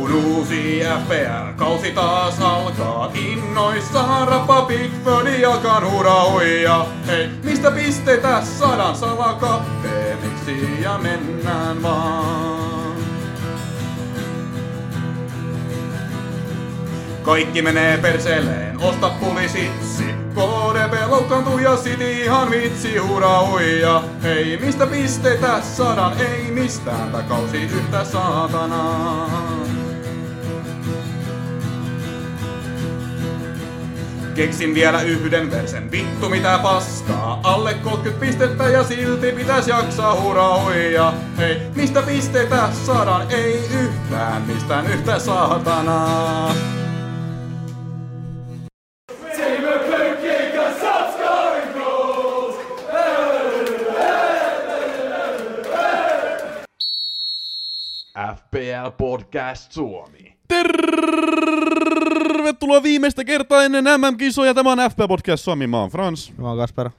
kun uusi FPL-kausi taas alkaa. Innoissaan rappa Pickford alkaa hurauja. Hei, mistä pisteitä saadaan salakapteeniksi ja mennään vaan. Kaikki menee perseleen, osta pulisitsi. KDP loukkaantuu ja City ihan vitsi hurauja. Hei, mistä pisteitä saadaan? Ei mistään, tää kausi yhtä saatanaa. Keksin vielä yhden versen, vittu mitä paskaa. Alle 30 pistettä ja silti pitäis jaksaa hurauja. Hei, mistä pisteitä saadaan? Ei yhtään, mistään yhtä saatanaa. FPL Podcast Suomi. Tervetuloa viimeistä kertaa ennen MM-kisoja. Tämä on FP Podcast Suomi. Mä oon Frans. Mä oon Kasper.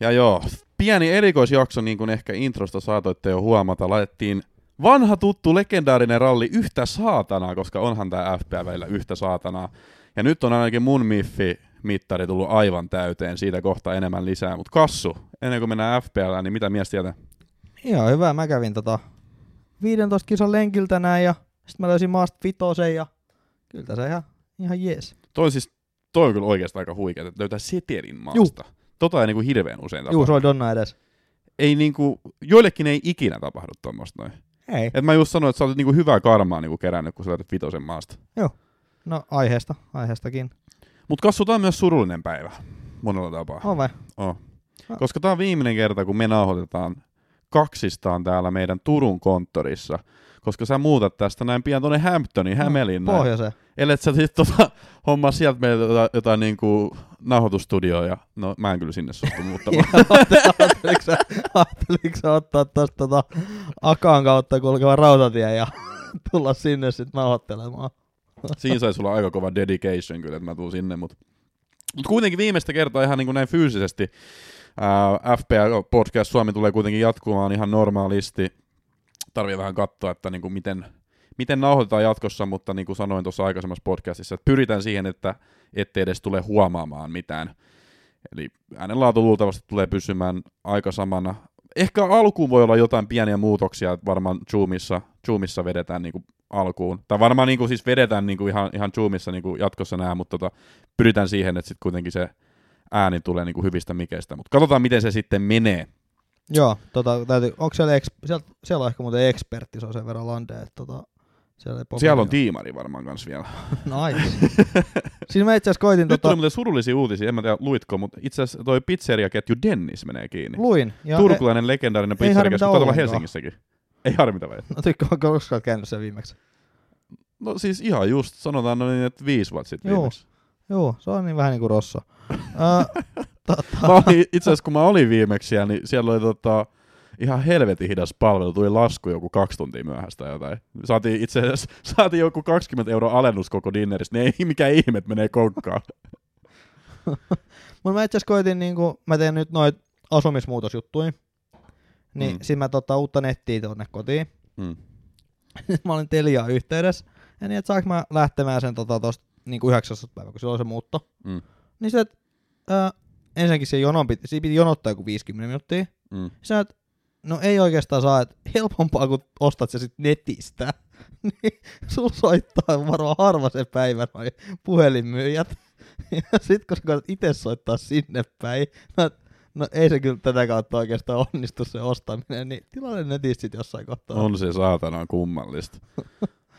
Ja joo, pieni erikoisjakso, niin kuin ehkä introsta saatoitte jo huomata. Laitettiin vanha tuttu legendaarinen ralli yhtä saatanaa, koska onhan tää FPL välillä yhtä saatanaa. Ja nyt on ainakin mun miffi mittari tullut aivan täyteen, siitä kohta enemmän lisää. Mutta Kassu, ennen kuin mennään FPL, niin mitä mies tietää? Ihan hyvä. Mä kävin tota 15 kisan lenkiltä tänään ja sitten mä löysin maasta vitosen ja kyllä tässä ihan, ihan jees. Toi siis, toi on kyllä oikeastaan aika huikea, että löytää setelin maasta. Tota ei niinku hirveän usein tapahdu. Juu, se oli Donna edes. Ei niinku, joillekin ei ikinä tapahdu tuommoista noin. Ei. Et mä just sanoin, että sä olet niinku hyvää karmaa niinku kerännyt, kun sä löytät vitosen maasta. No aiheesta, aiheestakin. Mut Kassu, tää on myös surullinen päivä. Monella tapaa. On vai? Oh. Koska tää on viimeinen kerta, kun me nauhoitetaan kaksistaan täällä meidän Turun konttorissa. Koska sä muutat tästä näin pian tonne Hamptoniin, Hämeenlinnaan. Pohjoiseen. Ellet sä sit tota, hommaa sieltä meille jotain, jotain niinku nauhoitustudioa ja no mä en kyllä sinne suostu muuttamaan. Ajatteliko sä, ottaa tosta tota Akaan kautta kulkeva rautatie ja tulla sinne sit nauhoittelemaan? Siinä saisi olla aika kova dedication kyllä, että mä tuun sinne, mutta mut kuitenkin viimeistä kertaa ihan niin kuin näin fyysisesti ää, FPL Podcast Suomi tulee kuitenkin jatkumaan ihan normaalisti. Tarvii vähän katsoa, että niin kuin miten, miten nauhoitetaan jatkossa, mutta niin kuin sanoin tuossa aikaisemmassa podcastissa, että pyritään siihen, että ettei edes tule huomaamaan mitään. Eli äänenlaatu luultavasti tulee pysymään aika samana. Ehkä alkuun voi olla jotain pieniä muutoksia, että varmaan Zoomissa, Zoomissa vedetään niin kuin alkuun. Tai varmaan niin kuin siis vedetään niin kuin ihan, ihan Zoomissa niin kuin jatkossa nää, mutta tota, pyritään siihen, että sitten kuitenkin se ääni tulee niin kuin hyvistä mikeistä. Mutta katsotaan, miten se sitten menee. Joo, tota, täytyy, onko siellä, eks, siellä, siellä on ehkä muuten ekspertti, se on sen verran lande, että tota, siellä, ei Siellä on tiimari varmaan kanssa vielä. Nice. siis mä itse asiassa koitin, Nyt tota, tuli muuten surullisia uutisia, en mä tiedä luitko, mutta itse asiassa toi pizzeriaketju Dennis menee kiinni. luin. Ja Turkulainen legendaarinen ei harmita pizzeriaketju, taitaa olla. Helsingissäkin. Ei harmita vai? No tykkää, onko koskaan käynyt sen viimeksi? No siis ihan just, sanotaan no niin, että viisi vuotta sitten Joo. viimeksi. Joo, se on niin vähän niin kuin Rosso. uh, tota, Mä olin, itse asiassa kun mä olin viimeksi siellä, niin siellä oli tota, ihan helvetin hidas palvelu. Tuli lasku joku kaksi tuntia myöhäistä tai jotain. Saatiin itse asiassa saatiin joku 20 euroa alennus koko dinneristä. Niin ei mikään ihme, että menee konkkaan. Mutta mä itse asiassa koitin, niin kuin, mä teen nyt noit asumismuutosjuttuja. Niin Mm. sit mä tota uutta nettiä tonne kotiin. Mm. mä olin Teliaan yhteydessä. Ja niin, että saanko mä lähtemään sen tota tosta niin kuin 19. päivä, kun silloin se muutto. Mm. Niin se, että ää, ensinnäkin se jonon piti, siinä piti jonottaa joku 50 minuuttia. Mm. Sä et, no ei oikeastaan saa, että helpompaa kun ostat se sit netistä. niin sul soittaa varmaan harva se päivä noi puhelinmyyjät. ja sit kun sä itse soittaa sinne päin, no, no ei se kyllä tätä kautta oikeastaan onnistu se ostaminen, niin tilanne netistä sit jossain kohtaa. On se saatana kummallista.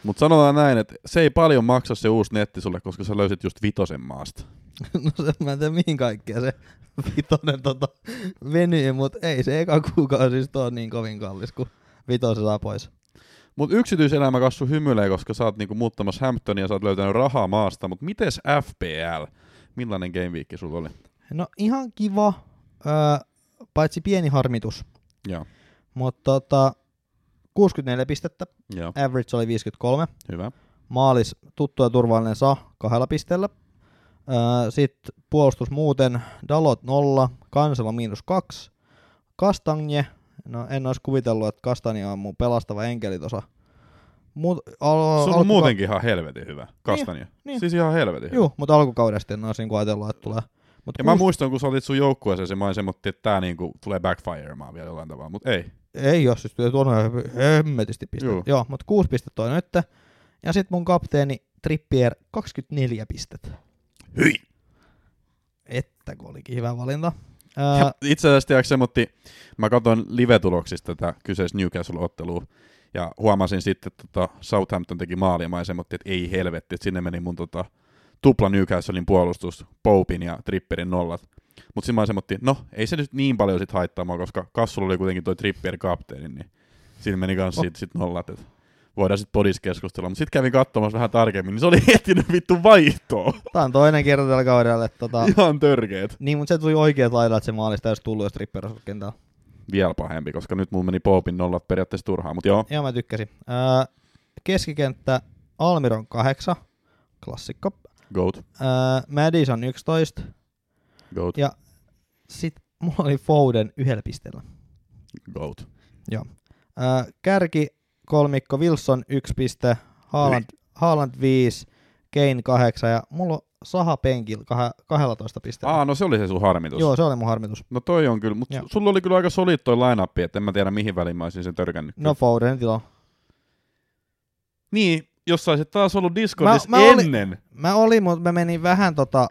Mutta sanotaan näin, että se ei paljon maksa se uusi netti sulle, koska sä löysit just vitosen maasta. No se, mä en tiedä mihin kaikkea se vitonen tota, venyy, mutta ei se eka kuukausi ole niin kovin kallis, kun vitosen saa pois. Mutta yksityiselämä kasvu hymyilee, koska sä oot niinku muuttamassa Hamptonia ja sä oot löytänyt rahaa maasta. Mutta mites FPL? Millainen game week sulla oli? No ihan kiva, öö, paitsi pieni harmitus, Joo. mutta tota, 64 pistettä, Joo, average oli 53, hyvä. maalis tuttu ja turvallinen sa kahdella pisteellä. Sitten puolustus muuten, Dalot 0, Kansela miinus 2, Kastanje, no en olisi kuvitellut, että Kastanje on mun pelastava enkeli tuossa Mut, al- Se on muutenkin ihan helvetin hyvä. Kastanja. niin. Siis ihan helvetin hyvä. Joo, mutta alkukaudesta en olisi niinku ajatellut, että tulee. Mut Ja mä muistan, kun sä olit sun joukkueeseen, se maisemotti, että tää niinku tulee backfiremaan vielä jollain tavalla, mutta ei. Ei oo, siis tuonne hemmetisti pistettä. Joo. Joo, mutta kuusi pistettä on nyt. Ja sit mun kapteeni Trippier 24 pistettä. Hyi! Että kun olikin hyvä valinta. Ja Ää, itse asiassa tiedätkö se, mutta mä katsoin live-tuloksista tätä kyseistä Newcastle-ottelua, ja huomasin sitten, että tota Southampton teki maalia, mä että ei helvetti, että sinne meni mun tota, tupla Newcastlein puolustus, Popin ja Tripperin nollat. Mutta sitten mä semmoittiin, no ei se nyt niin paljon sit haittaa mua, koska Kassulla oli kuitenkin toi Trippier kapteeni, niin siinä meni kans Oh. sit, sit nollat, että voidaan sitten podis keskustella. Mutta sitten kävin katsomassa vähän tarkemmin, niin se oli ehtinyt vittu vaihtoa. Tää on toinen kerta tällä kaudella. Että tota, Ihan törkeet. niin, mutta se tuli oikeat lailla, että se maalista olisi tullut, jos kentällä. Vielä pahempi, koska nyt mulla meni Popin nollat periaatteessa turhaan, mutta joo. Ja mä tykkäsin. Ää, keskikenttä Almiron 8, klassikko. Goat. Ää, Madison 11. Goat. Ja sit mulla oli Foden yhdellä pisteellä. Goat. Ää, kärki kolmikko Wilson 1 piste, Haaland, Haaland 5, Kane 8 ja mulla on Saha penkillä kah- 12 pisteellä. Aa, no se oli se sun harmitus. Joo, se oli mun harmitus. No toi on kyllä, mutta Joo. sulla oli kyllä aika solid toi line että en mä tiedä mihin väliin mä olisin sen törkännyt. No Foden tilo. Niin, jos saisit taas ollut Discordissa Mä- mä ennen. Mä olin, mutta mä menin vähän tota,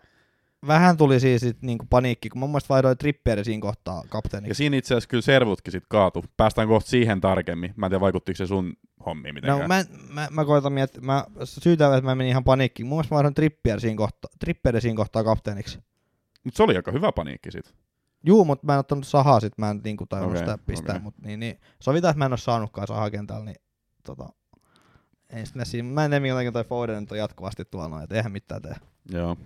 vähän tuli siis sit niinku paniikki, kun mun mielestä vaihdoin Trippieri siinä kohtaa Ja kapteeniksi. siinä itse asiassa kyllä servutkin sit kaatu. Päästään kohta siihen tarkemmin. Mä en tiedä, vaikuttiko se sun hommiin mitenkään. No mä, mä, mä koitan miettiä, mä syytän, että mä menin ihan paniikkiin. Mun mielestä vaihdoin Trippieri siinä kohtaa, Trippieri siinä kohtaa kapteeniksi. Mutta se oli aika hyvä paniikki sit. Juu, mutta mä en ottanut sahaa sit, mä en niinku tajunnut Okei, sitä pistää, okei. mut niin, niin, sovitaan, että mä en oo saanutkaan sahaa kentällä, niin tota, ei sinne siinä, mä en tiedä minkä takia toi Foden nyt on jatkuvasti tuolla noin, et eihän mitään tee. Joo.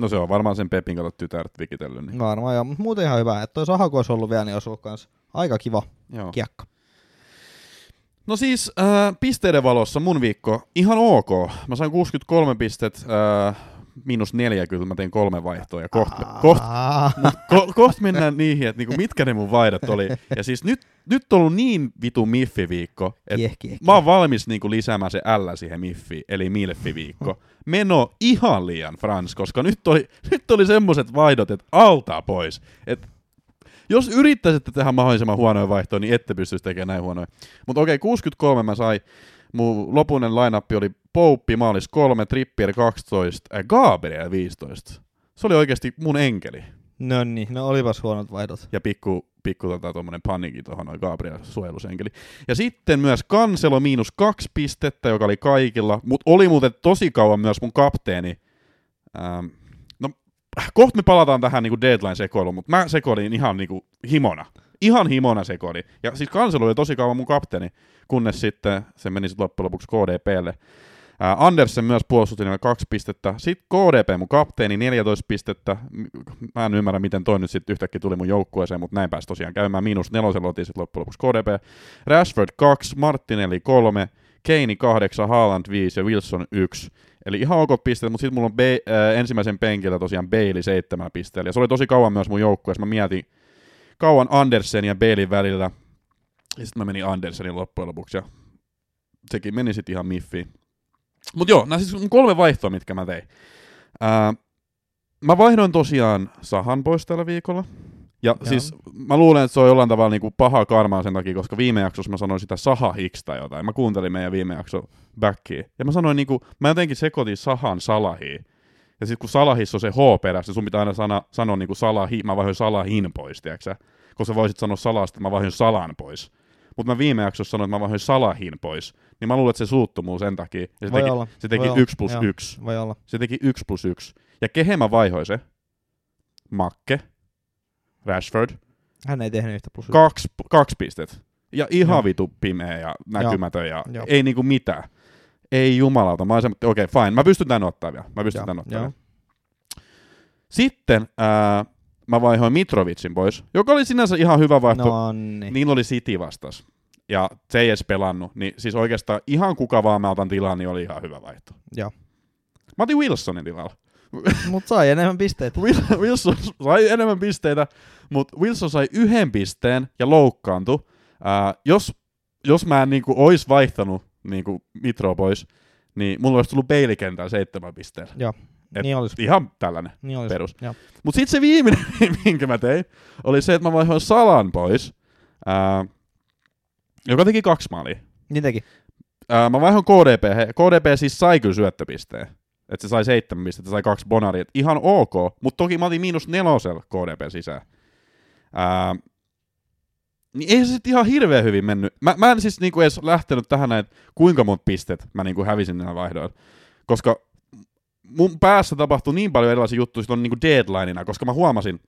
No se on varmaan sen Pepin kato tytäret vikitellyt. Niin. Varmaan joo, mutta muuten ihan hyvä, että toi saha kun olisi ollut vielä, niin olisi ollut kans aika kiva Joo. kiekka. No siis äh, pisteiden valossa mun viikko ihan ok. Mä sain 63 pistet, äh, miinus 40, mä tein kolme vaihtoa ja kohta, koht, ko, koht mennään niihin, että niinku, mitkä ne mun vaihdat oli. Ja siis nyt, nyt on ollut niin vitu miffi-viikko, että kieh, kieh, mä oon valmis niinku lisäämään se L siihen miffi, eli milfi-viikko. Meno ihan liian Frans, koska nyt oli, nyt oli semmoset vaihdot, että altaa pois. Et jos yrittäisitte tehdä mahdollisimman huonoja vaihtoja, niin ette pystyisi tekemään näin huonoja. Mutta okei, 63 mä sain. Mun lopunen lineup oli Pouppi, maalis 3, Trippier 12, äh, Gabriel 15. Se oli oikeasti mun enkeli. No niin, no olipas huonot vaihdot. Ja pikku, pikku tota, tommonen panikin tuohon noin Gabriel suojelusenkeli. Ja sitten myös Kanselo miinus kaksi pistettä, joka oli kaikilla, mutta oli muuten tosi kauan myös mun kapteeni. Ähm, no, kohta me palataan tähän niinku deadline-sekoiluun, mutta mä sekoilin ihan niinku himona. Ihan himona sekoilin. Ja siis Kanselo oli tosi kauan mun kapteeni, kunnes sitten se meni sitten loppujen lopuksi KDPlle. Ää, Andersen myös puolustuslinjalla kaksi pistettä. Sitten KDP mun kapteeni 14 pistettä. Mä en ymmärrä, miten toi nyt sitten yhtäkkiä tuli mun joukkueeseen, mutta näin pääsi tosiaan käymään. Miinus nelosella otin sitten loppujen lopuksi KDP. Rashford 2, Martinelli 3, Keini 8, Haaland 5 ja Wilson 1. Eli ihan ok pisteet, mutta sitten mulla on Be- äh, ensimmäisen penkillä tosiaan Bailey 7 pisteellä. Ja se oli tosi kauan myös mun joukkueessa. Mä mietin kauan Andersen ja Baileyn välillä. Ja sitten mä menin Andersenin loppujen lopuksi ja sekin meni sitten ihan miffiin. Mut joo, nämä siis kolme vaihtoa, mitkä mä tein. Ää, mä vaihdoin tosiaan Sahan pois tällä viikolla. Ja Joo. siis mä luulen, että se on jollain tavalla niinku paha karmaa sen takia, koska viime jaksossa mä sanoin sitä Saha Hicks tai jotain. Mä kuuntelin meidän viime jakso backia. Ja mä sanoin niinku, mä jotenkin sekoitin Sahan Salahiin. Ja sitten kun Salahissa on se H perässä, sun pitää aina sana, sanoa niinku Salahi, mä vaihdoin Salahin pois, tiedätkö Koska sä voisit sanoa Salasta, mä vaihdoin Salan pois. Mutta mä viime jaksossa sanoin, että mä vaihdoin Salahin pois. Niin mä luulen, että se suuttuu mulle sen takia. Ja se Voi teki, olla, se teki voi olla, 1 plus joo. 1. Voi olla. Se teki 1 plus 1. Ja kehen mä vaihoin se? Makke. Rashford. Hän ei tehnyt yhtä plus yhtä. Kaksi, kaksi pistet. Ja ihan Joo. vitu pimeä ja näkymätön ja Joo. ei niinku mitään. Ei jumalauta. Mä okei, okay, fine. Mä pystyn tän ottaa vielä. Mä pystyn Joo, tän ottaa joo. vielä. Sitten ää, mä vaihoin Mitrovicin pois, joka oli sinänsä ihan hyvä vaihto. No niin. Oli City vastas. Ja se ei edes pelannut. Niin siis oikeastaan ihan kuka vaan mä otan tilaan, niin oli ihan hyvä vaihto. Joo. Mä otin Wilsonin tilalla. Mut sai enemmän pisteitä. Wilson sai enemmän pisteitä, mutta Wilson sai yhden pisteen ja loukkaantui. Ää, jos, jos mä en niinku ois vaihtanut niinku Mitro pois, niin mulla olisi tullut peilikentällä seitsemän pisteellä. Joo, Et niin olisi. Ihan tällainen. Niin olisi. perus. Mutta sitten se viimeinen, minkä mä tein, oli se, että mä vaihoin Salan pois, ää, joka teki kaksi maalia. Niin teki. Ää, mä vaihoin KDP. He, KDP siis sai kyllä syöttöpisteen. Että se sai seitsemän pistettä, sai kaksi bonaria. Et ihan ok, mutta toki mä otin miinus nelosella KDP sisään. Ää, niin ei se sitten ihan hirveän hyvin mennyt. Mä, mä en siis niinku edes lähtenyt tähän että kuinka monta pistet mä niinku hävisin näillä vaihdoilla. Koska mun päässä tapahtui niin paljon erilaisia juttuja silloin niinku deadlineina, koska mä huomasin,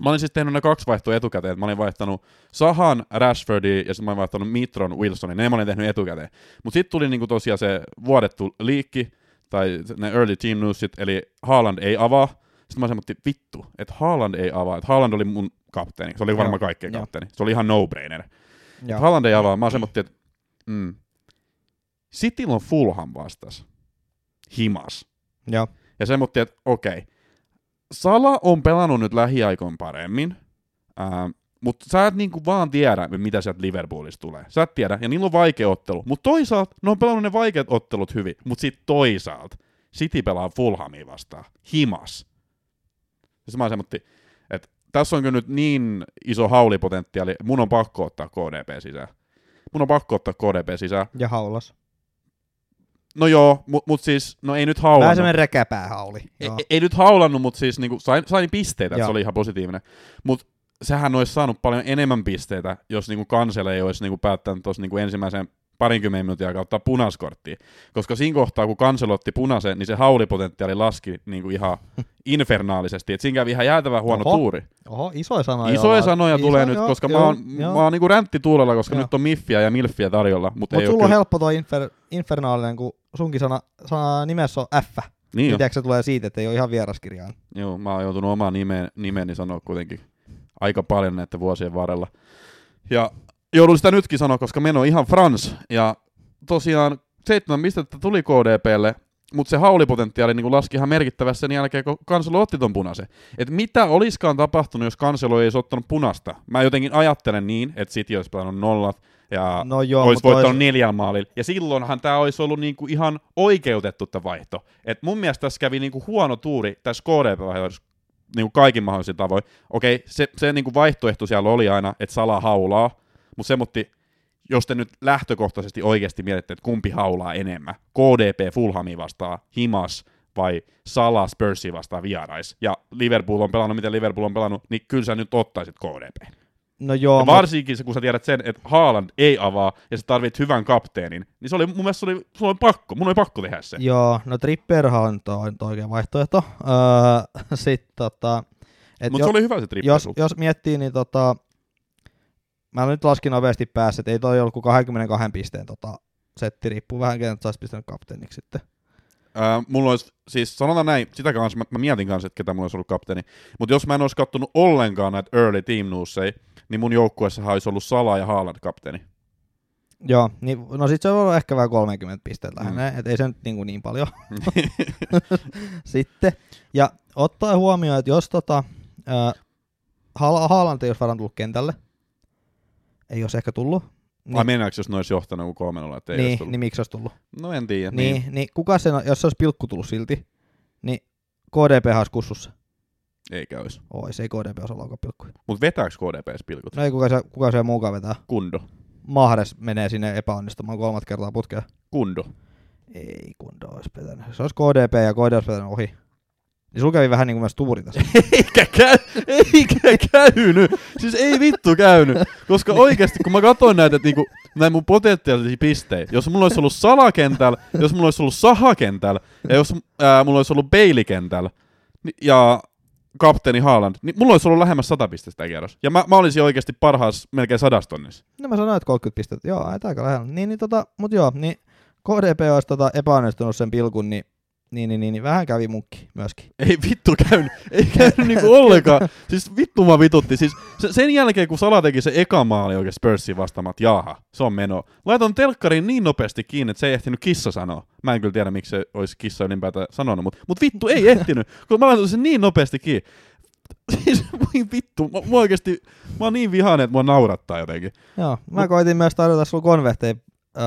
Mä olin siis tehnyt ne kaksi vaihtoa etukäteen, mä olin vaihtanut Sahan, Rashfordia ja sitten mä olin vaihtanut Mitron, Wilsonin, ne mä olin tehnyt etukäteen. Mutta sitten tuli niinku tosiaan se vuodettu liikki, tai ne early team newsit, eli Haaland ei avaa. Sitten mä semmoitin, vittu, että Haaland ei avaa, että Haaland oli mun kapteeni, se oli varmaan kaikkien joo. kapteeni, se oli ihan no-brainer. Haaland ei avaa, mä semmoitin, että mm, Cityllä on Fulham vastas, himas. Joo. Ja semmoitti, että okei, Sala on pelannut nyt lähiaikoin paremmin, ää, mutta sä et niinku vaan tiedä, mitä sieltä Liverpoolista tulee. Sä et tiedä, ja niillä on vaikea ottelu. Mutta toisaalta ne on pelannut ne vaikeat ottelut hyvin, mutta sitten toisaalta City pelaa Fulhamia vastaan, himas. Ja se mä että tässä on kyllä nyt niin iso haulipotentiaali, mun on pakko ottaa KDP sisään. Mun on pakko ottaa KDP sisään. Ja haulas. No joo, mutta mut siis, no ei nyt Vähän haulannut. semmonen rekäpäähauli. Ei, Joo. ei, ei nyt haulannut, mutta siis niinku, sain, sain pisteitä, että se oli ihan positiivinen. Mutta sehän olisi saanut paljon enemmän pisteitä, jos niinku kansele ei olisi niinku päättänyt tuossa niinku ensimmäisen parinkymmenen minuutin aikaa ottaa punaskorttia. Koska siinä kohtaa, kun kanselo otti punaisen, niin se haulipotentiaali laski niinku ihan infernaalisesti. Et siinä kävi ihan jäätävän huono Oho. tuuri. Oho, isoja sanoja. Isoja sanoja Iso- tulee nyt, joo, koska joo, mä oon, joo. mä oon niinku tuulella, koska Joo. nyt on miffiä ja milfiä tarjolla. Mutta Mut ei sulla on kyllä... helppo toi infer, infernaalinen, kun sunkin sana, sana nimessä on F. Niin. Tiedätkö, se tulee siitä, että ei ole ihan vieraskirjaan. Joo, mä oon joutunut omaa nime, nimeni sanoa kuitenkin aika paljon näiden vuosien varrella. Ja joudun sitä nytkin sanoa, koska meno on ihan Frans. Ja tosiaan seitsemän pistettä tuli KDPlle, mutta se haulipotentiaali niin laski ihan merkittävästi sen jälkeen, kun Kanselo otti ton punaisen. Et mitä oliskaan tapahtunut, jos Kanselo ei olisi ottanut punasta? Mä jotenkin ajattelen niin, että City olisi pelannut nollat ja No joo, olisi voittanut tois- neljällä maalilla. Ja silloinhan tämä olisi ollut niinku ihan oikeutettu tämä vaihto. Et mun mielestä tässä kävi niinku huono tuuri tässä KDP-vaihdossa niinku kaikin mahdollisin tavoin. Okei, se, se niinku vaihtoehto siellä oli aina, että Sala haulaa, mutta se mutti, jos te nyt lähtökohtaisesti oikeasti mietitte, että kumpi haulaa enemmän, KDP Fulhami vastaa Himas vai Sala Spursi vastaan vierais, ja Liverpool on pelannut, miten Liverpool on pelannut, niin kyllä sä nyt ottaisit KDP. No joo, Ja varsinkin se, kun sä tiedät sen, että Haaland ei avaa ja sä tarvit hyvän kapteenin, niin se oli mun mielestä se oli, se oli pakko, mun oli pakko tehdä se. Joo, no Tripperhan on toi, toi oikea vaihtoehto. Öö, tota... Mutta se oli hyvä se trippi. jos, jos miettii, niin tota... Mä nyt laskin nopeasti päässä, että ei toi ollut kuin 22 pisteen tota, setti, riippuu vähän kenet saisi pistänyt kapteeniksi sitten. Ää, mulla olisi, siis sanotaan näin, sitä kanssa, mä, mä mietin kanssa, että ketä mulla olisi ollut kapteeni. Mutta jos mä en olisi kattonut ollenkaan näitä early team newsseja, niin mun joukkueessa olisi ollut Sala ja Haaland kapteeni. Joo, niin, no sit se on ollut ehkä vähän 30 pistettä Mm. mm. et ei se nyt niin, kuin niin paljon. sitten, ja ottaa huomioon, että jos tota, Haal- Haaland ei olisi varmaan tullut kentälle, ei olisi ehkä tullut, Vai mennäänkö, jos ne olisi johtanut kuin kolmen olla, että ei olisi niin, tullut? niin miksi olisi tullut? No en tiedä. Niin, niin, niin kuka sen, jos se olisi pilkku tullut silti, niin KDP olisi kussussa. Eikä olisi. Ois, ei KDP osaa laukaa pilkkuja. Mutta vetääkö KDPs pilkut? No ei kuka se, kuka se muukaan vetää. Kundo. Mahdes menee sinne epäonnistumaan kolmat kertaa putkea. Kundo. Ei kundo olisi vetänyt. Se olisi KDP ja KD olisi vetänyt ohi. Niin sulla kävi vähän niin kuin myös tuuri tässä. Eikä, käy, eikä käynyt. Siis ei vittu käynyt. Koska oikeasti, kun mä katsoin näitä, että niinku, näin mun potentiaalisia pisteitä, jos mulla olisi ollut salakentällä, jos mulla olisi ollut sahakentällä, ja jos ää, mulla olisi ollut beilikentällä, ja kapteeni Haaland, niin mulla olisi ollut lähemmäs 100 pistettä tämä kierros. Ja mä, mä olisin oikeasti parhaassa melkein sadastonnissa. No mä sanoin, että 30 pistettä. Joo, aika lähellä. Niin, niin tota, mut joo, niin KDP olisi tota epäonnistunut sen pilkun, niin, niin, niin, niin, niin vähän kävi munkki myöskin. Ei vittu käynyt, ei käynyt niinku ollenkaan. Siis vittu mä vitutti. Siis se, sen jälkeen kun Sala teki se eka maali oikein Spursiin vastaamaan, että jaha, se on meno. Laitan telkkariin niin nopeasti kiinni, että se ei ehtinyt kissa sanoa. Mä en kyllä tiedä, miksi se olisi kissa ylipäätään sanonut, mutta mut vittu ei ehtinyt, kun mä laitan sen niin nopeasti kiinni. Siis voi vittu, mä, mä oikeesti, mä oon niin vihainen, että mua naurattaa jotenkin. Joo, mä koitin myös tarjota sulla konvehteja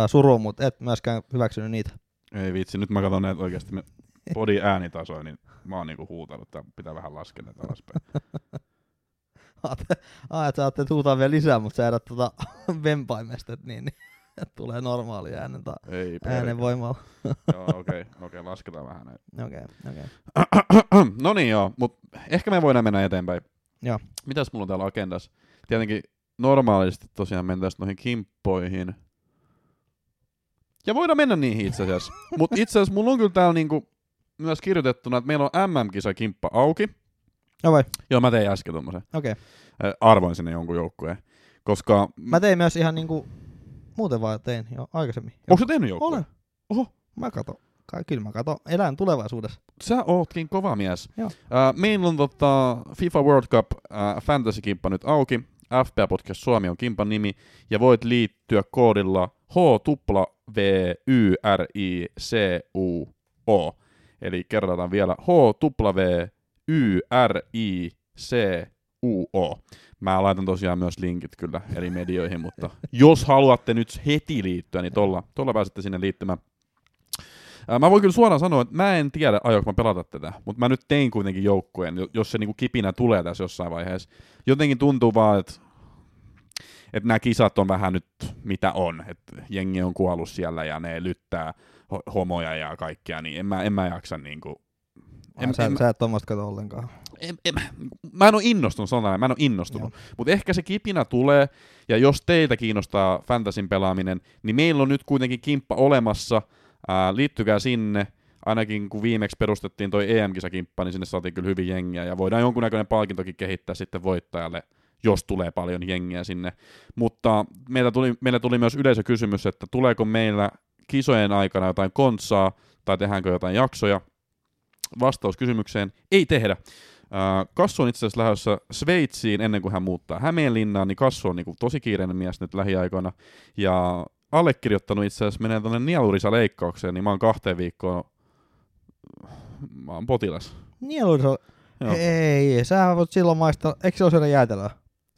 suruun, mutta et myöskään hyväksynyt niitä. Ei vitsi, nyt mä katson näitä oikeasti me body äänitasoja, niin mä oon niinku huutanut, että pitää vähän laskea näitä alaspäin. Ai, että sä ajattelet huutaa vielä lisää, mutta sä edät tuota vempaimestet, niin, niin tulee normaali äänen, ta- Ei äänen voimalla. Joo, okei, okay, okei, okay, lasketaan vähän näitä. Okei, okei. Okay. no niin joo, mutta ehkä me voidaan mennä eteenpäin. Joo. Mitäs mulla on täällä agendassa? Tietenkin normaalisti tosiaan mentäisiin noihin kimppoihin. Ja voidaan mennä niihin itse asiassa. Mutta itse asiassa mulla on kyllä täällä niinku myös kirjoitettuna, että meillä on MM-kisakimppa auki. No vai, Joo, mä tein äsken tommosen. okei. Äh, arvoin sinne jonkun joukkueen. Koska... Mä tein myös ihan niinku, muuten vaan tein jo aikaisemmin. Onko sä tehnyt joukkueen? Olen. Oho. Mä kato. Kai, kyllä mä kato. Elän tulevaisuudessa. Sä ootkin kova mies. Joo. Äh, meillä on tota FIFA World Cup äh, Fantasy-kimppa nyt auki. FPA Podcast Suomi on kimpan nimi. Ja voit liittyä koodilla HWYRICUO. Eli kerrataan vielä HWYRICUO. Mä laitan tosiaan myös linkit kyllä eri medioihin, mutta jos haluatte nyt heti liittyä, niin tolla, tolla pääsette sinne liittymään. Ää, Mä voin kyllä suoraan sanoa, että mä en tiedä, aiotko mä pelata tätä, mutta mä nyt tein kuitenkin joukkueen, jo- jos se niinku kipinä tulee tässä jossain vaiheessa. Jotenkin tuntuu vaan, että että nämä kisat on vähän nyt mitä on, että jengi on kuollut siellä ja ne lyttää ho- homoja ja kaikkea, niin en mä, en mä jaksa niinku... En, sä, sä et tommoista kato ollenkaan. en, en, mä en ole innostunut, sanotaan mä en ole innostunut. Mutta ehkä se kipinä tulee, ja jos teitä kiinnostaa fantasin pelaaminen, niin meillä on nyt kuitenkin kimppa olemassa. Ää, liittykää sinne. Ainakin kun viimeksi perustettiin toi EM-kisakimppa, niin sinne saatiin kyllä hyvin jengiä, ja voidaan jonkunnäköinen palkintokin kehittää sitten voittajalle, jos tulee paljon jengiä sinne. Mutta meillä tuli, meillä tuli myös yleisökysymys, että tuleeko meillä kisojen aikana jotain kontsaa, tai tehdäänkö jotain jaksoja. Vastaus kysymykseen, ei tehdä. Kassu on itse asiassa lähdössä Sveitsiin ennen kuin hän muuttaa Hämeenlinnaan, niin Kassu on niin tosi kiireinen mies nyt lähiaikoina. Ja allekirjoittanut itse asiassa menee tuonne nielurisa-leikkaukseen, niin mä oon kahteen viikkoon, mä oon potilas. Nielu se on... Joo. Ei, sä voit silloin maistaa, eikö se ole syödä jäätelöä?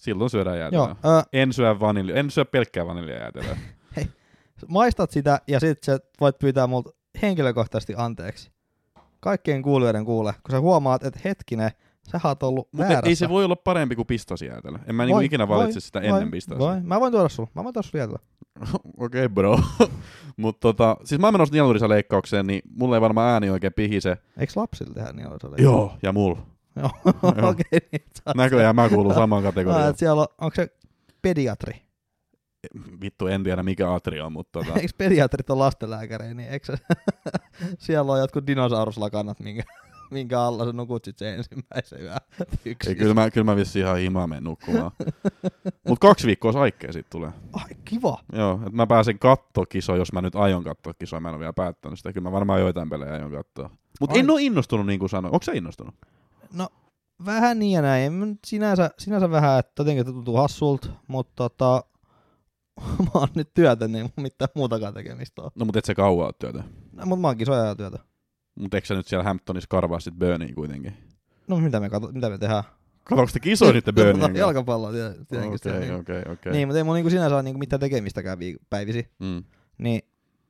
Silloin syödään jäätelöä. Joo, ö, En syö vanilja, en syö pelkkää vaniljajäätelöä. maistat sitä ja sit sä voit pyytää multa henkilökohtaisesti anteeksi. Kaikkien kuulijoiden kuule, kun sä huomaat, että hetkinen, sä oot ollut Mutta väärässä. ei se voi olla parempi kuin pistosjäätelö. En mä niinku Voi, ikinä voi, valitse sitä voi, ennen pistosia. Voi. Mä voin tuoda sulle, mä voin tuoda sulle jäätelöä. Okei okay, bro. Mutta tota, siis mä oon menossa nielurisa-leikkaukseen, niin mulla ei varmaan ääni oikein pihise. Eikö lapsille tehdä olisi? Joo, ja mulla. Joo, okei. niin, oot- Näköjään mä kuulun samaan Ah, kategoriaan. et siellä on, onko se pediatri? Vittu, en tiedä mikä atri on, mutta tota, Eikö pediatrit ole lastenlääkäriä, niin eikö se, siellä on jotkut dinosauruslakannat, minkä, minkä alla sä nukut sit se ensimmäisen yön yksin. ei, kyllä, mä, kyllä mä vissiin ihan himaa menen nukkumaan. Mut kaksi viikkoa aikaa sit tulee. Ai, kiva. Joo, että mä pääsen kattokisoon, jos mä nyt aion katsoa kisoa, mä en ole vielä päättänyt sitä. Kyllä mä varmaan joitain pelejä aion katsoa. Mutta Ai. en ole innostunut niin kuin sanoin. Onko sä innostunut? No, vähän niin ja näin. En nyt Sinänsä, sinänsä vähän, että jotenkin tuntuu hassulta, mutta tota, mä oon nyt työtä, niin mun mitään muutakaan tekemistä ole. No mutta et sä kauan ole työtä. No, mutta mä oon kisoja työtä. Mutta eikö sä nyt siellä Hamptonissa karvaa sit Burniin kuitenkin? No mitä me, kato, mitä me tehdään? Katsoinko te kisoja sitten Burnien kanssa? Jalkapalloa tiet- tietenkin. Okei, niin. okei, okei. Niin, mutta ei mulla niinku sinänsä ole niinku mitään tekemistäkään viik- päivisi. Mm. Niin,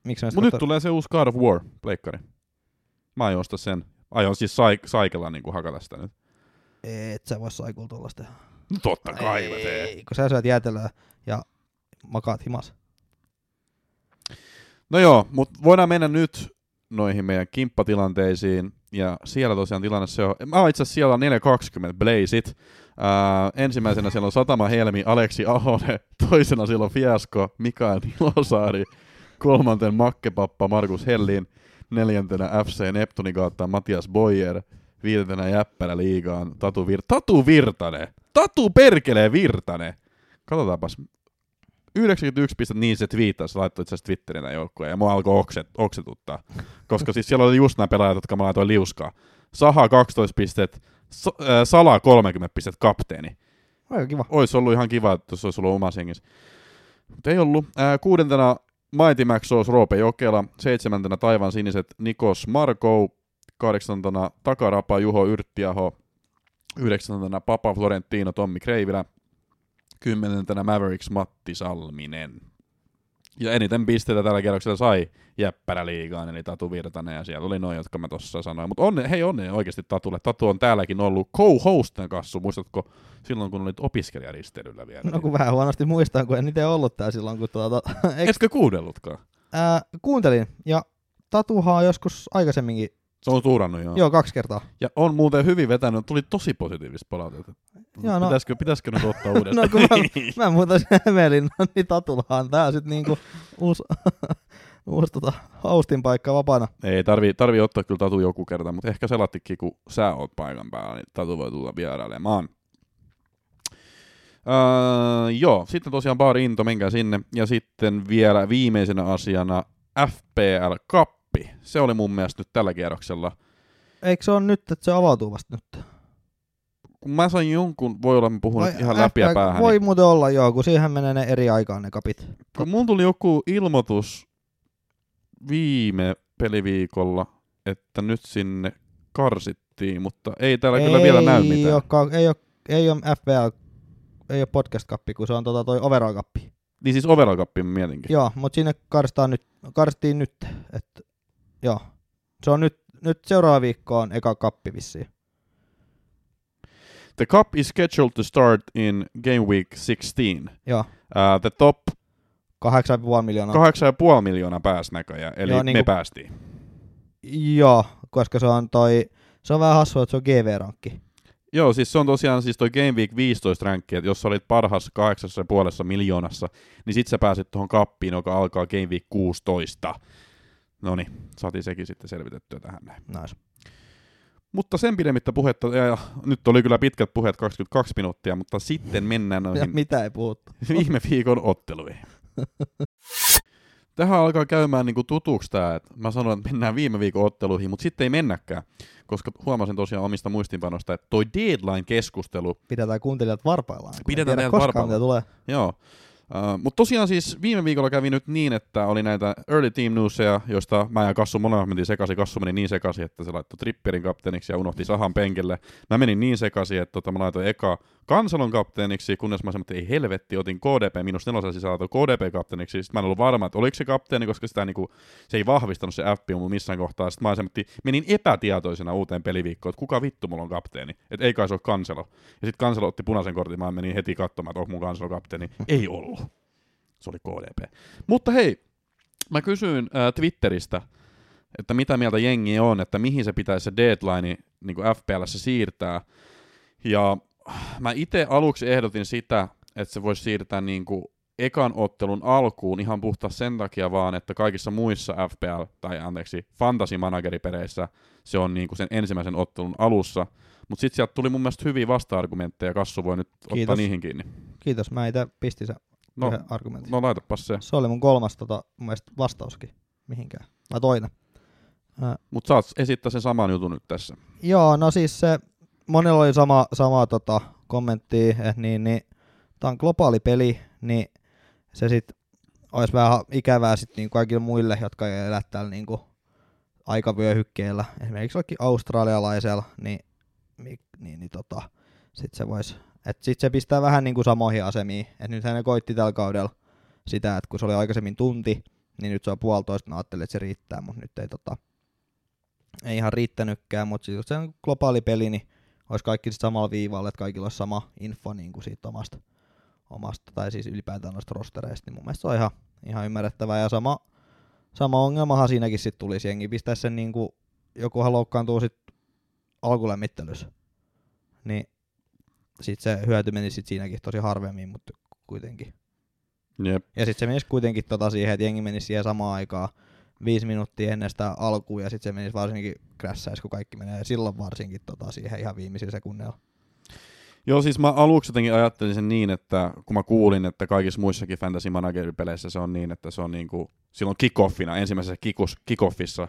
miksi mä Mut nyt tulee se uusi God of War, pleikkari. Mä aion ostaa sen. Aion siis saik- saikella niinku hakata sitä nyt. Et sä vois saikulla tuollaista. No totta kai mä teen. Ei, kun sä syöt jäätelöä ja makaat himas. No joo, mutta voidaan mennä nyt noihin meidän kimppatilanteisiin. Ja siellä tosiaan tilanne se on, mä oon itse asiassa siellä on 420 Blazit. Ää, ensimmäisenä siellä on Satama Helmi, Aleksi Ahonen, toisena siellä on Fiasko, Mikael Nilosaari, kolmanten Makkepappa Markus Hellin, neljäntenä FC Neptunin kautta Matias Boyer, viidentenä Jäppärä liigaan Tatu, Vir- Tatu Virtanen. Tatu perkelee Virtanen. Katsotaanpas. 91 pistettä, niin se twiittasi, laittoi itse asiassa Twitterin tämän joukkueen, ja mua alkoi okset, oksetuttaa. Koska siis siellä oli just nämä pelaajat, jotka mä laitoin liuskaa. Saha 12 pistettä, Sa- äh, Sala 30 pistettä kapteeni. Aika kiva. Olisi ollut ihan kiva, että se olisi ollut omassa hengissä. Mutta ei ollut. Ää, kuudentena Mighty Max Sauce Roope Jokela, seitsemäntenä Taivan siniset Nikos Markou, kahdeksantena Takarapa Juho Yrttiaho, yhdeksäntänä Papa Florentino Tommi Kreivilä, kymmenentenä Mavericks Matti Salminen. Ja eniten pisteitä tällä kierroksella sai Jeppärä liigaan, eli Tatu Virtanen, ja siellä oli noin, jotka mä tuossa sanoin. Mutta onne, hei onne oikeasti Tatulle. Tatu on täälläkin ollut co-hostina kassu, muistatko silloin, kun olit opiskelijaristeilyllä vielä? No kun vähän huonosti muistan, kun en itse ollut tää silloin, kun tuota... Eks, Etkö kuunnellutkaan? ää, kuuntelin, ja Tatuhan on joskus aikaisemminkin, Se on tuurannut joo. joo, kaksi kertaa. Ja on muuten hyvin vetänyt, tuli tosi positiivista palautetta. Joo, no- pitäisikö, pitäisikö nyt ottaa uudestaan? No kun mä, mä muuten Hämeenlinnan, niin Tatullahan tää sit niinku uusi, uusi tota, hostin paikka vapaana. Ei tarvi, tarvi ottaa kyllä Tatu joku kerta, mutta ehkä selattikin, kun sä oot paikan päällä, niin Tatu voi tulla vierailemaan. Öö, joo, sitten tosiaan baari Into, menkää sinne. Ja sitten vielä viimeisenä asiana FPL Kappi. Se oli mun mielestä nyt tällä kierroksella. Eikö se on nyt, että se avautuu vasta nyt? Kun mä sain jonkun, voi olla mä puhun ihan läpi ja päähän. Voi Niin, muuten olla joo, kun siihen menee ne eri aikaan ne kapit. kun mun tuli joku ilmoitus viime peliviikolla, että nyt sinne karsittiin, mutta ei täällä kyllä vielä näy mitään. Olekaan, ei, ole, ei ole FPL, ei ole podcast-kappi, kun se on tota toi overall-kappi. Niin siis overall Cupin mä mietinkin. Joo, mutta sinne karstaan nyt, karstiin nyt. Et, joo. Se on nyt, nyt seuraava viikko on eka kappi vissiin. The cup is scheduled to start in game week 16. Joo. Uh, the top 8,5 miljoonaa. 8,5 miljoonaa pääsi näköjään, eli Joo, niin me kuin- päästiin. Joo, koska se on toi, se on vähän hassua, että se on GV-rankki. Joo, siis se on tosiaan siis toi Game Week 15 rankki, että jos sä olit parhaassa kahdeksassa ja puolessa miljoonassa, niin sit sä pääsit tuohon kappiin, joka alkaa Game Week 16. No niin, saatiin sekin sitten selvitettyä tähän näin. Nice. Mutta sen pidemmittä puhetta, ja, ja nyt oli kyllä pitkät puheet 22 minuuttia, mutta sitten mennään Ja noihin mitä ei puhuttu. viime viikon otteluihin. Tähän alkaa käymään niinku tutuksi tämä, että mä sanoin, että mennään viime viikon otteluihin, mutta sitten ei mennäkään, koska huomasin tosiaan omista muistinpanosta, että toi deadline-keskustelu, Pidetään kuuntelijat varpaillaan. Pidetään teidät koskaan, varpailla. mitä tulee. joo. Uh, mutta tosiaan siis viime viikolla kävi nyt niin, että oli näitä early team newsia, joista mä ja Kassu molemmat mentiin sekaisin. Kassu meni niin sekaisin, että se laittoi Tripperin kapteeniksi ja unohti Sahan penkille. Mä menin niin sekaisin, että tota, mä laitoin eka Kansalon kapteeniksi, kunnes mä sanoin, että ei helvetti, otin KDP minus nelosen laitoin KDP kapteeniksi. Sitten mä en ollut varma, että oliko se kapteeni, koska sitä niinku, se ei vahvistanut se FP mun missään kohtaa. Sitten mä semmoitti, menin epätietoisena uuteen peliviikkoon, että kuka vittu mulla on kapteeni. Että ei kai se ole Kanselo. Ja sitten Kanselo otti punaisen kortin, mä menin heti katsomaan, että onko mun Kanselo kapteeni. Ei ollut. Se oli KDP. Mutta hei, mä kysyin äh, Twitteristä, että mitä mieltä jengi on, että mihin se pitäisi se deadline niin kuin FPLssä siirtää. Ja mä itse aluksi ehdotin sitä, että se voisi siirtää niin kuin ekan ottelun alkuun ihan puhtaasti sen takia vaan, että kaikissa muissa FPL, tai anteeksi, fantasy manageripereissä se on niin kuin sen ensimmäisen ottelun alussa. Mutta sitten sieltä tuli mun mielestä hyviä vasta-argumentteja, Kassu voi nyt ottaa Kiitos. niihin kiinni. Kiitos, mä itse pistin sen No, yhden argumentin. no laitapas se. Se oli mun kolmas tota, mun mielestä vastauskin mihinkään. Vai toinen. Mutta saat esittää sen saman jutun nyt tässä. Joo, no siis se, monella oli sama, sama tota, kommentti, että niin, niin, tämä on globaali peli, niin se sit olisi vähän ikävää sit niin kaikille muille, jotka ei elä täällä niin kuin aikavyöhykkeellä, esimerkiksi vaikka australialaisella, niin, niin, niin, niin tota, sit se vois, että sit se pistää vähän niin kuin samoihin asemiin, että nythän ne koitti tällä kaudella sitä, että kun se oli aikaisemmin tunti, niin nyt se on puolitoista, mä ajattelin, että se riittää, mutta nyt ei tota, ei ihan riittänytkään, mutta jos se on globaali peli, niin olisi kaikki samalla viivalla, että kaikilla olisi sama info niin kuin siitä omasta, omasta tai siis ylipäätään noista rostereista, niin mun mielestä se on ihan, ihan ymmärrettävää. Ja sama, sama ongelmahan siinäkin sitten tulisi, jengi pistää sen niin kuin, jokuhan loukkaantuu sitten alkulämmittelyssä, niin sitten se hyöty menisi sit siinäkin tosi harvemmin, mutta kuitenkin. Jep. Ja sitten se menisi kuitenkin tota siihen, että jengi menisi siihen samaan aikaan viisi minuuttia ennen sitä alkuun ja sitten se menisi varsinkin krässäis, kun kaikki menee silloin varsinkin tota siihen ihan viimeisillä sekunneilla. Joo, siis mä aluksi jotenkin ajattelin sen niin, että kun mä kuulin, että kaikissa muissakin Fantasy Manager-peleissä se on niin, että se on niinku, silloin kickoffina, ensimmäisessä kickus, kickoffissa,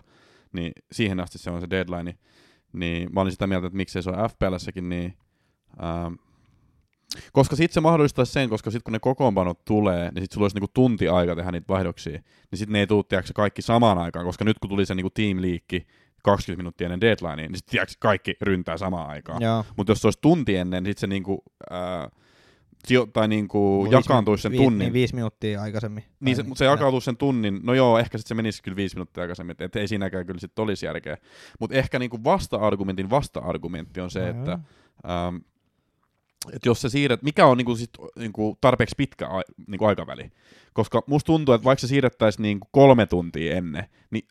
niin siihen asti se on se deadline, niin mä olin sitä mieltä, että miksei se on FPLssäkin, niin ähm, koska sitten se mahdollistaisi sen, koska sitten kun ne kokoonpanot tulee, niin sitten sulla olisi niinku tunti aika tehdä niitä vaihdoksia, niin sitten ne ei tule tiedätkö, kaikki samaan aikaan, koska nyt kun tuli se niinku team liikki 20 minuuttia ennen deadlinea, niin sitten kaikki ryntää samaan aikaan. Mutta jos se olisi tunti ennen, niin sitten se niinku, ää, sijo- tai niinku Viisi jakaantuisi sen mi- tunnin. Niin viisi minuuttia aikaisemmin. Niin se, mutta se jakautuisi sen tunnin, no joo, ehkä sitten se menisi kyllä viisi minuuttia aikaisemmin, että ei siinäkään kyllä sitten olisi järkeä. Mutta ehkä niinku vasta-argumentin vasta-argumentti on se, No että joo. Ähm, et jos se siirret, mikä on niinku sit, niinku tarpeeksi pitkä a, niinku aikaväli. Koska musta tuntuu, että vaikka se siirrettäisiin niinku kolme tuntia ennen, niin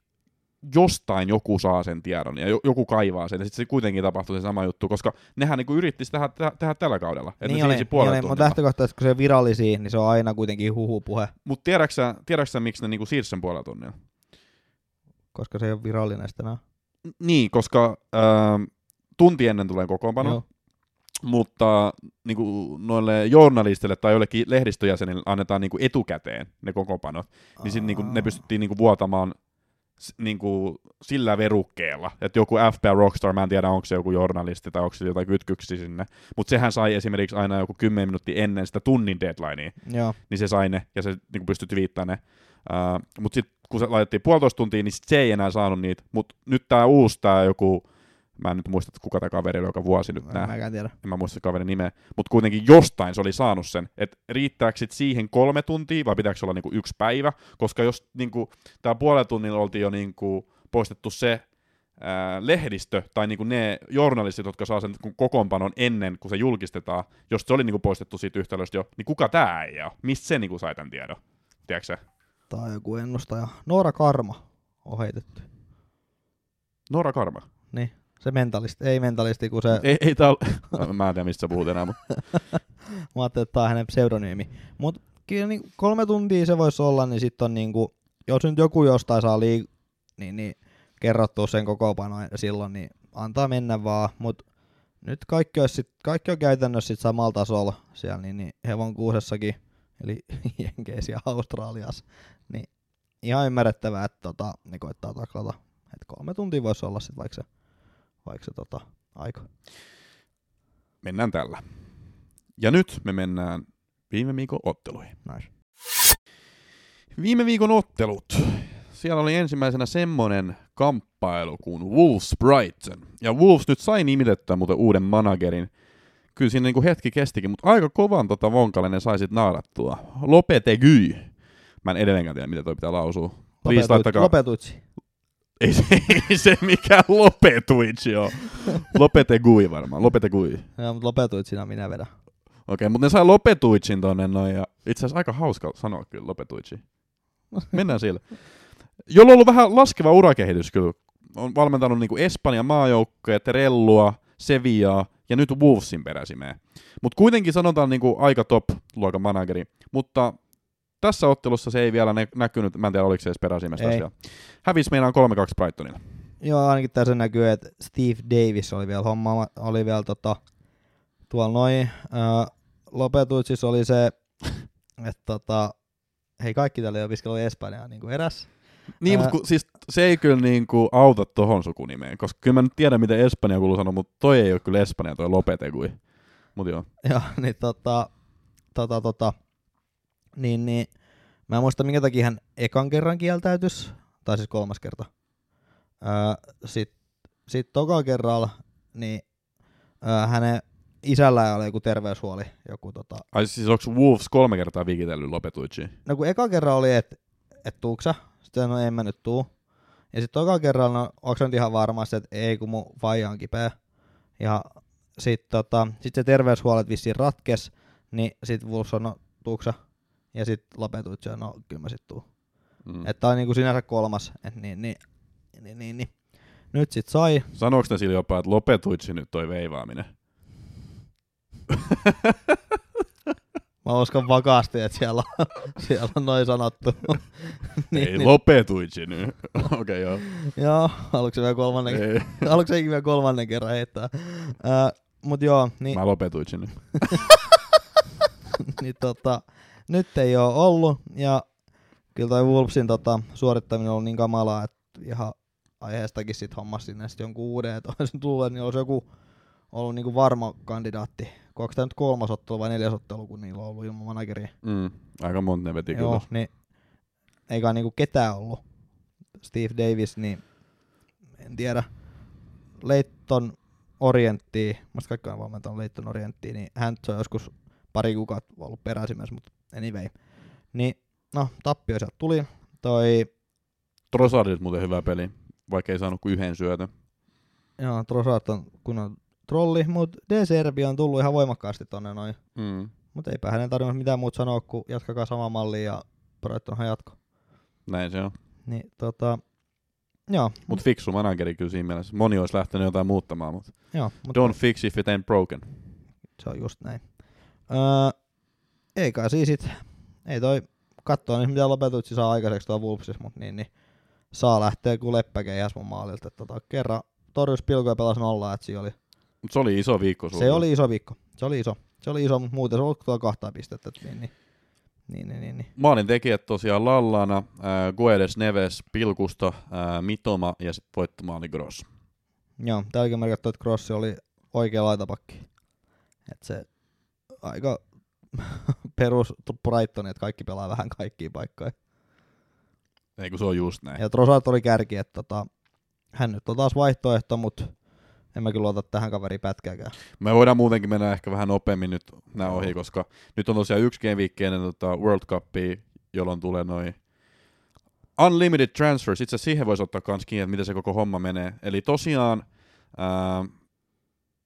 jostain joku saa sen tiedon ja jo- joku kaivaa sen, ja sitten se kuitenkin tapahtuu se sama juttu, koska nehän niinku yritti tehdä, tehdä, tehdä tällä kaudella. Että Niin ne oli, siirsi niin mutta lähtökohtaisesti kun se on virallisia, niin se on aina kuitenkin huhupuhe, Mutta tiedätkö, tiedätkö sä, miksi ne niinku siirsi sen puolella tunnilla? koska se ei ole virallinen sitten Niin, koska ähm, tunti ennen tulee kokoonpano, Joo. Mutta niin kuin noille journalisteille tai joillekin lehdistöjäsenille annetaan niin kuin etukäteen ne kokoonpanot, niin sitten niin kuin, ne Aa. pystyttiin niin kuin vuotamaan niin kuin sillä verukkeella, että joku FBA Rockstar, mä en tiedä onko se joku journalisti tai onko se jotain kytkyksiä sinne, mutta sehän sai esimerkiksi aina joku 10 minuuttia ennen sitä tunnin deadlinea, Joo, niin se sai ne ja se niin kuin pystyi twiittämään ne. Uh, mutta sitten kun se laitettiin puolitoista tuntia, niin sit se ei enää saanut niitä. Mutta nyt tämä uusi, tämä joku, mä en nyt muista, että kuka tämä kaveri oli, joka vuosi nyt en nää, mäkään tiedä. en mä muista kaverin nimeä, mutta kuitenkin jostain se oli saanut sen, että riittääkö sit siihen kolme tuntia vai pitääkö se olla niinku yksi päivä, koska jos niinku, tämä puolen tunnin oltiin jo niinku poistettu se ää, lehdistö tai niinku ne journalistit, jotka saa sen kokoonpanon ennen kuin se julkistetaan, jos se oli niinku poistettu siitä yhtälöstä jo, niin kuka tämä ei ole? Mistä se niinku sai tämän tiedon? Tiedätkö? Tai joku ennustaja. Noora Karma on heitetty. Nora Karma. Niin, se mentalisti, ei mentalisti, kun se, Ei, ei tää ole... Mä en tiedä, mistä sä puhut enää, mutta mä ajattelin, että tää on hänen pseudonyymi. Mut kyllä niin kolme tuntia se voisi olla, niin sitten on niinku, jos nyt joku jostain saa liik- niin, niin kerrottua sen kokoopanoin silloin, niin antaa mennä vaan, mut nyt kaikki, olisi sit, kaikki on käytännössä sit samalla tasolla siellä, niin, niin hevon kuusessakin, eli Jenkeissä ja Australiassa, niin ihan ymmärrettävää, että tota, ne koittaa taklata. Et kolme tuntia voisi olla sit vaikka se, vaikka se tota, aika. mennään tällä. Ja nyt me mennään viime viikon otteluihin. Nice. Viime viikon ottelut. Siellä oli ensimmäisenä semmonen kamppailu kuin Wolves Brighton. Ja Wolves nyt sai nimitettyä muuten uuden managerin. Kyllä siinä niinku hetki kestikin, mutta aika kovan tota vonkalle ne sai sit naarattua. Lopetegui. Mä en edelleenkään tiedä, mitä toi pitää lausua. Please Lopetuit, laittakaa. lopetuitsi. Ei se, ei se mikään lopetuitsi on. Lopetegui varmaan. Lopetegui. Joo, mutta sinä minä vedän. Okei, mutta ne sai Lopetuitsin tonne noin, ja itse asiassa aika hauska sanoa kyllä Lopetuitsi. Mennään sillä. Jolla on ollut vähän laskeva urakehitys kyllä. On valmentanut niinku Espanjan maajoukkoja, Trellua, Sevillaa ja nyt Wolvesin peräsimeen. Mutta kuitenkin sanotaan niinku aika top luokan manageri. Mutta tässä ottelussa se ei vielä nä- näkynyt, mä en tiedä oliko se edes peräsimessä asiaa. Hävisi meinaan 3-2 Brightonilla. Joo, ainakin tässä näkyy, että Steve Davis oli vielä homma, oli vielä tota, tuolla noin. Ää, lopetuitsis oli se, että tota, hei kaikki täällä ei opiskellut Espanjaa niin kuin eräs. Niin, Ää- mutta kun, siis se ei kyllä niinku auta tohon sukunimeen, koska kyllä mä nyt tiedän, miten Espanja kuuluu sanoa, mutta toi ei ole kyllä Espanja, toi Lopetegui. Mut joo. Joo, niin tota, tota, tota, niin, niin, mä en muista minkä takia hän ekan kerran kieltäytys, tai siis kolmas kerta. Öö, sit, sit toka kerralla, niin öö, hänen isällään oli joku terveyshuoli, joku tota, Ai siis onko Wolves kolme kertaa vikitellyt Lopetuicci? no kun eka kerran oli, että et tuuks sä? Sitten no en mä nyt tuu. Ja sitten toka kerralla, no onks sä nyt ihan varma, että ei kun mun faija on kipeä. Ja sit, tota, sit se terveyshuolet vissiin ratkes, niin sit Wolves on, no tuuks sä? Ja sit lopetuit se, no kyllä mä sit tuu. Mm. Että on niinku sinänsä kolmas, et niin, niin, niin, niin, niin. Nyt sit sai. Sanoiko ne sillä jopa, että Lopetuicci nyt toi veivaaminen? Mä uskon vakaasti, että siellä on, siellä on noin sanottu. niin, ei Lopetuicci nyt. Okei, okay, joo. Joo, haluatko se vielä kolmannen, haluatko se vielä kolmannen kerran heittää? Ää, mut joo, niin, Mä Lopetuicci nyt. niin tota, nyt ei ole ollut, ja kyllä toi Wolvesin tota, suorittaminen on ollut niin kamalaa, että ihan aiheestakin sit hommas sinne sit jonkun uuden, että olisi tullut, niin olisi joku ollut niinku varma kandidaatti. Onko tämä nyt kolmas ottelu vai neljäs ottelu, kun niillä on ollut ilman manageria? Mm. Aika monta ne veti Joo, kyllä. niin eikä niinku ketään ollut. Steve Davis, niin en tiedä. Leitton Orienttiin, musta kaikki on valmentanut Leitton Orienttiin, niin hän on joskus pari kuukautta ollut peräisimmässä, mutta anyway. Niin, no, tappio sieltä tuli. Toi, Trossardit muuten hyvä peli, vaikka ei saanut kuin yhden syötön. joo, Trossard on kunnon trolli, mutta Serbi on tullut ihan voimakkaasti tonne noin. Mm. Mutta eipä hänen tarvinnut mitään muuta sanoa, kuin jatkakaa sama malli ja Brightonhan jatko. Näin se on. Niin, tota, joo, Mutta fiksu manageri kyllä siinä mielessä. Moni olisi lähtenyt jotain muuttamaan, mutta joo, mutta don't fix if it ain't broken. se on just näin. Öö, ei kai siis sit, ei toi katsoa niin mitä lopetuitsi saa aikaiseksi tuo Wolvesissa, mutta niin, niin, saa lähteä kuin leppäkeihäs mun maalilta. Et Tota, kerran torjus pilkoja pelas nollaa, että oli, Mut se oli iso viikko sulla. se oli iso viikko. Se oli iso. Se oli iso, mutta muuten se oli tuo kahtaa pistettä. et Niin, niin, niin, niin, niin, niin. Maalin tekijät tosiaan Lallana, äh, Guedes Neves, Pilkusta, äh, Mitoma ja sitten voittomaali Gross. Joo, täälläkin merkattu, että Crossi oli oikea laitapakki. Et se aika perus Brighton, että kaikki pelaa vähän kaikkiin paikkoihin. Ei kun se on just näin. Ja Trossard oli kärki, että tota, hän nyt on taas vaihtoehto, mutta en mä kyllä luota tähän kaveriin pätkääkään. Me voidaan muutenkin mennä ehkä vähän nopeammin nyt nämä ohi, koska nyt on tosiaan yksi game week ennen tota World Cupia, jolloin tulee noin Unlimited Transfers. Itse siihen voisi ottaa kans kiinni, että miten se koko homma menee. Eli tosiaan ää,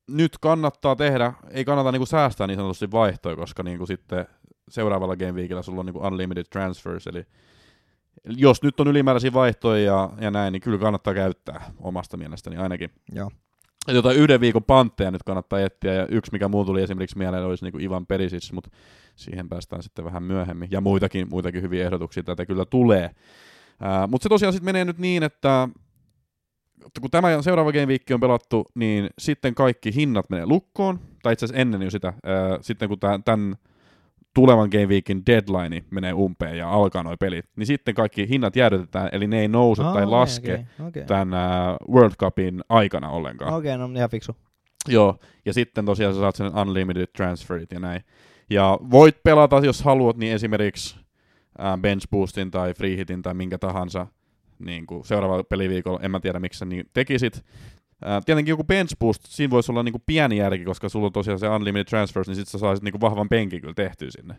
nyt kannattaa tehdä, ei kannata niinku säästää niin sanotusti vaihtoja, koska niinku sitten seuraavalla game weekillä sulla on niinku Unlimited Transfers, eli jos nyt on ylimääräisiä vaihtoja ja, ja näin, niin kyllä kannattaa käyttää omasta mielestäni ainakin. Joo. Et jotain yhden viikon pantteja nyt kannattaa etsiä, ja yksi mikä muu tuli esimerkiksi mieleen olisi niinku Ivan Perisic, mutta siihen päästään sitten vähän myöhemmin. Ja muitakin, muitakin hyviä ehdotuksia tätä kyllä tulee. Mutta se tosiaan sitten menee nyt niin, että kun tämä seuraava game week on pelattu, niin sitten kaikki hinnat menee lukkoon, tai itse asiassa ennen jo sitä, ää, sitten kun tämän tulevan game weekin deadline menee umpeen ja alkaa nuo pelit, niin sitten kaikki hinnat jäädytetään, eli ne ei nouse Aa, tai laske okei, okei. tämän ää, World Cupin aikana ollenkaan. Okei, no ihan fiksu. Joo, ja sitten tosiaan sä saat sen unlimited transferit ja näin. Ja voit pelata, jos haluat, niin esimerkiksi ää, bench boostin tai free hitin tai minkä tahansa niin kuin seuraavalla peliviikolla, en mä tiedä miksi sä niin tekisit. Tietenkin joku bench boost, siinä voisi olla niinku pieni järki, koska sulla on tosiaan se unlimited transfers, niin sit sä saisit niinku vahvan penkin kyllä tehtyä sinne.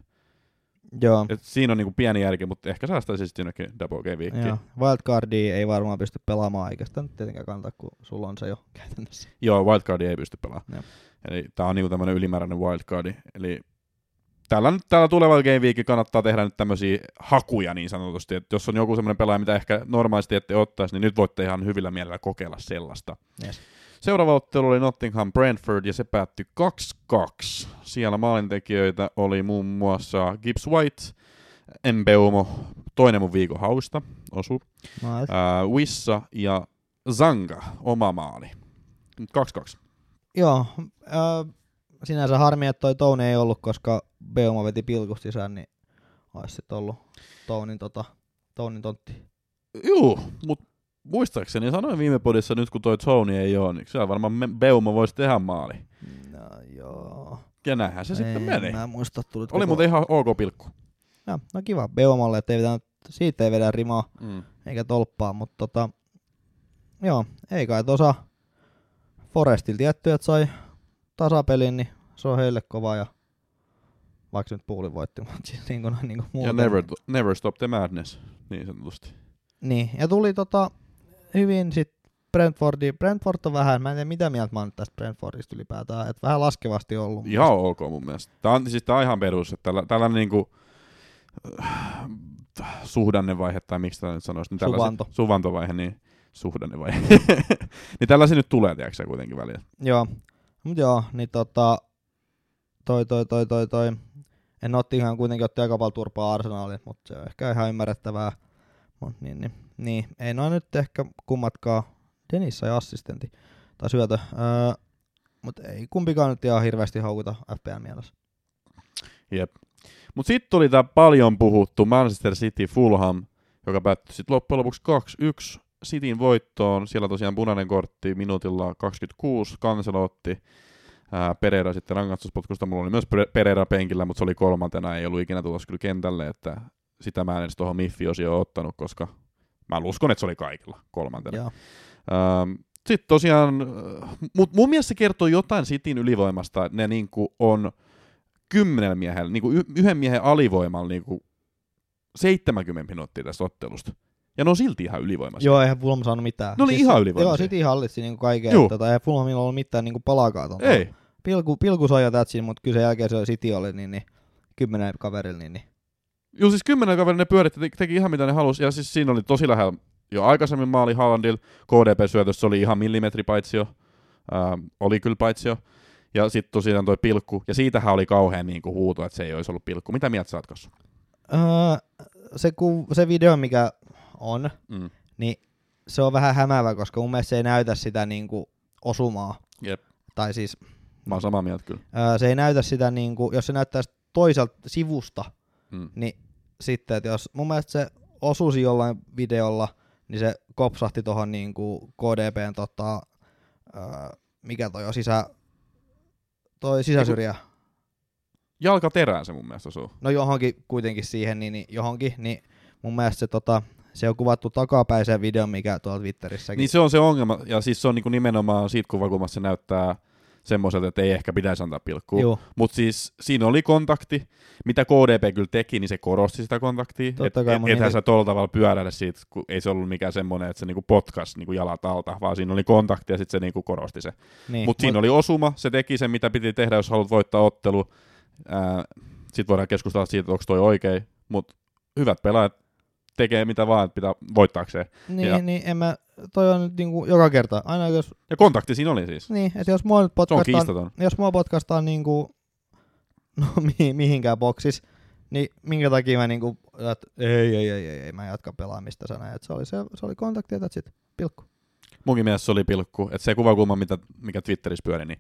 Joo. Et siinä on niinku pieni järki, mutta ehkä säästäisi sitten jonnekin double game weekiin. Joo. Wildcardia ei varmaan pysty pelaamaan, eikä sitä nyt tietenkään kannata, kun sulla on se jo käytännössä. Joo, wildcardi ei pysty pelaamaan. Joo. Eli tää on niinku tämmönen ylimääräinen wildcardi. Eli tällä, tällä tulevalla game weekillä kannattaa tehdä nyt tämmöisiä hakuja niin sanotusti, että jos on joku semmoinen pelaaja, mitä ehkä normaalisti ette ottaisi, niin nyt voitte ihan hyvillä mielellä kokeilla sellaista. Yes. Seuraava ottelu oli Nottingham Brentford ja se päättyi 2-2. Siellä maalintekijöitä oli muun muassa Gibbs White, Mbeumo, toinen mun viikon hausta, osu, Nice. ää, Wissa ja Zanga, oma maali. 2-2. Joo, äh, sinänsä harmi, että toi Touni ei ollut, koska Beuma veti pilkusta sisään, niin olisi sitten ollut Tounin, tota, Tounin tontti. Juu, mutta muistaakseni sanoin viime podissa nyt, kun toi Tony ei ole, niin siellä varmaan Beuma voisi tehdä maali. No joo. Ja näinhän se sitten Ei, meni. Mä en muista, Oli muuten ihan ok pilkku. Ja, no kiva Beumalle, että ei vetänyt, siitä ei vedä rimaa Mm. eikä tolppaa, mutta tota, joo, ei kai tuossa Forestil tietty, että sai tasapelin, niin se on heille kova ja vaikka nyt puulin voitti, mutta siis niin kuin, niin kuin Ja muuten. never, never stop the madness, niin sanotusti. Niin, ja tuli tota hyvin sit Brentfordi. Brentford on vähän, mä en tiedä mitä mieltä mä oon tästä Brentfordista ylipäätään, että vähän laskevasti ollut. Ihan ok mun mielestä. Tää on, siis tää on ihan perus, että tällä, tällainen niinku, äh, suhdannevaihe, tai miksi tämä nyt sanoisi, niin Suvanto. suvantovaihe, niin suhdannevaihe. niin tällaisia nyt tulee, tiedätkö kuitenkin välillä. Joo, mut joo, niin tota, toi, toi, toi, toi, toi. En otti ihan kuitenkin otti aika paljon turpaa arsenaalin, mutta se on ehkä ihan ymmärrettävää. Mut niin, niin, niin, ei noin nyt ehkä kummatkaan. Dennis sai assistentti tai syötö. Öö, mutta ei kumpikaan nyt ihan hirveästi houkuta FPL mielessä. Jep. Mut sitten tuli tää paljon puhuttu Manchester City Fulham, joka päättyi sitten loppujen lopuksi 2-1 Cityn voittoon. Siellä tosiaan punainen kortti minuutilla 26, Kanselo otti ää, Pereira sitten rangaistuspotkusta. Mulla oli myös Pereira penkillä, mutta se oli kolmantena, ei ollut ikinä tulossa kyllä kentälle, että sitä mä en edes tuohon Miffi-osioon ottanut, koska mä uskon, että se oli kaikilla kolmantena. Joo. Ähm, sitten tosiaan, mut mun mielestä se kertoo jotain Cityn ylivoimasta, että ne niinku on kymmenellä miehellä, niin kuin yhden miehen alivoimalla niin kuin 70 minuuttia tästä ottelusta. Ja ne on silti ihan ylivoimaisia. Joo, eihän Fulham saanut mitään. Ne oli ihan ylivoimaisia. Joo, City hallitsi niinku kaiken. Että Tota, eihän Fulhamilla ollut mitään niinku palaakaan. Tota. Ei. Pilku, pilku sai tätsin, mutta kyllä sen jälkeen se City oli niin, niin kymmenen kaverilla. Niin, niin. Joo, siis kymmenen kaverin ne pyöritti, te- teki ihan mitä ne halusi, ja siis siinä oli tosi lähellä jo aikaisemmin maali Haalandilla, KDP-syötössä oli ihan millimetri paitsio, ää, oli kyllä paitsio, ja sitten tosiaan toi pilkku, ja siitähän oli kauhean niin kuin huuto, että se ei olisi ollut pilkku. Mitä mieltä sä oot? Öö, se, ku, se video, mikä on, Mm. niin se on vähän hämäävä, koska mun mielestä se ei näytä sitä niinku osumaa. Jep. Tai siis Mä oon samaa mieltä kyllä. öö, se ei näytä sitä, niinku, jos se näyttäisi toiselta sivusta, Mm. niin sitten, että jos mun mielestä se osuisi jollain videolla, niin se kopsahti tuohon niinku KDPn tota, öö, mikä toi on sisä, toi sisäsyrjä, Jalka terään se mun mielestä osuu. no johonkin kuitenkin siihen, niin, niin johonkin, niin mun mielestä se, tota, se on kuvattu takapäiseen videon, mikä tuolla Twitterissäkin. Niin se on se ongelma, ja siis se on niinku nimenomaan siitä kuvakulmasta se näyttää semmoiselta, että ei ehkä pitäisi antaa pilkkua. Mutta siis siinä oli kontakti, mitä KDP kyllä teki, niin se korosti sitä kontaktia. Totta et, et, ethän sä tuolla tavalla pyöräile siitä, kun ei se ollut mikään semmoinen, että se niinku potkas niinku jalat alta, vaan siinä oli kontakti ja sitten se niinku korosti se. niin. Mutta siinä oli osuma, se teki sen, mitä piti tehdä, jos haluat voittaa ottelu. Sitten voidaan keskustella siitä, että onko toi oikein, mutta hyvät pelaajat tekee mitä vaan, että pitää voittaakseen. Niin, Ja- niin en mä, toi on nyt niinku joka kerta. Aina jos, Ja kontakti siinä oli siis. niin, että jos mua nyt potkastaan, jos mua potkastaan niinku, no mi, mihinkään boksis, niin minkä takia mä niinku, että ei, ei, ei, ei, ei, mä jatka pelaamista sana. Et se oli, se, se oli kontakti ja that's it. Pilkku. Munkin mielestä se oli pilkku. Että se kuvakulma, mitä, mikä Twitterissä pyöri, niin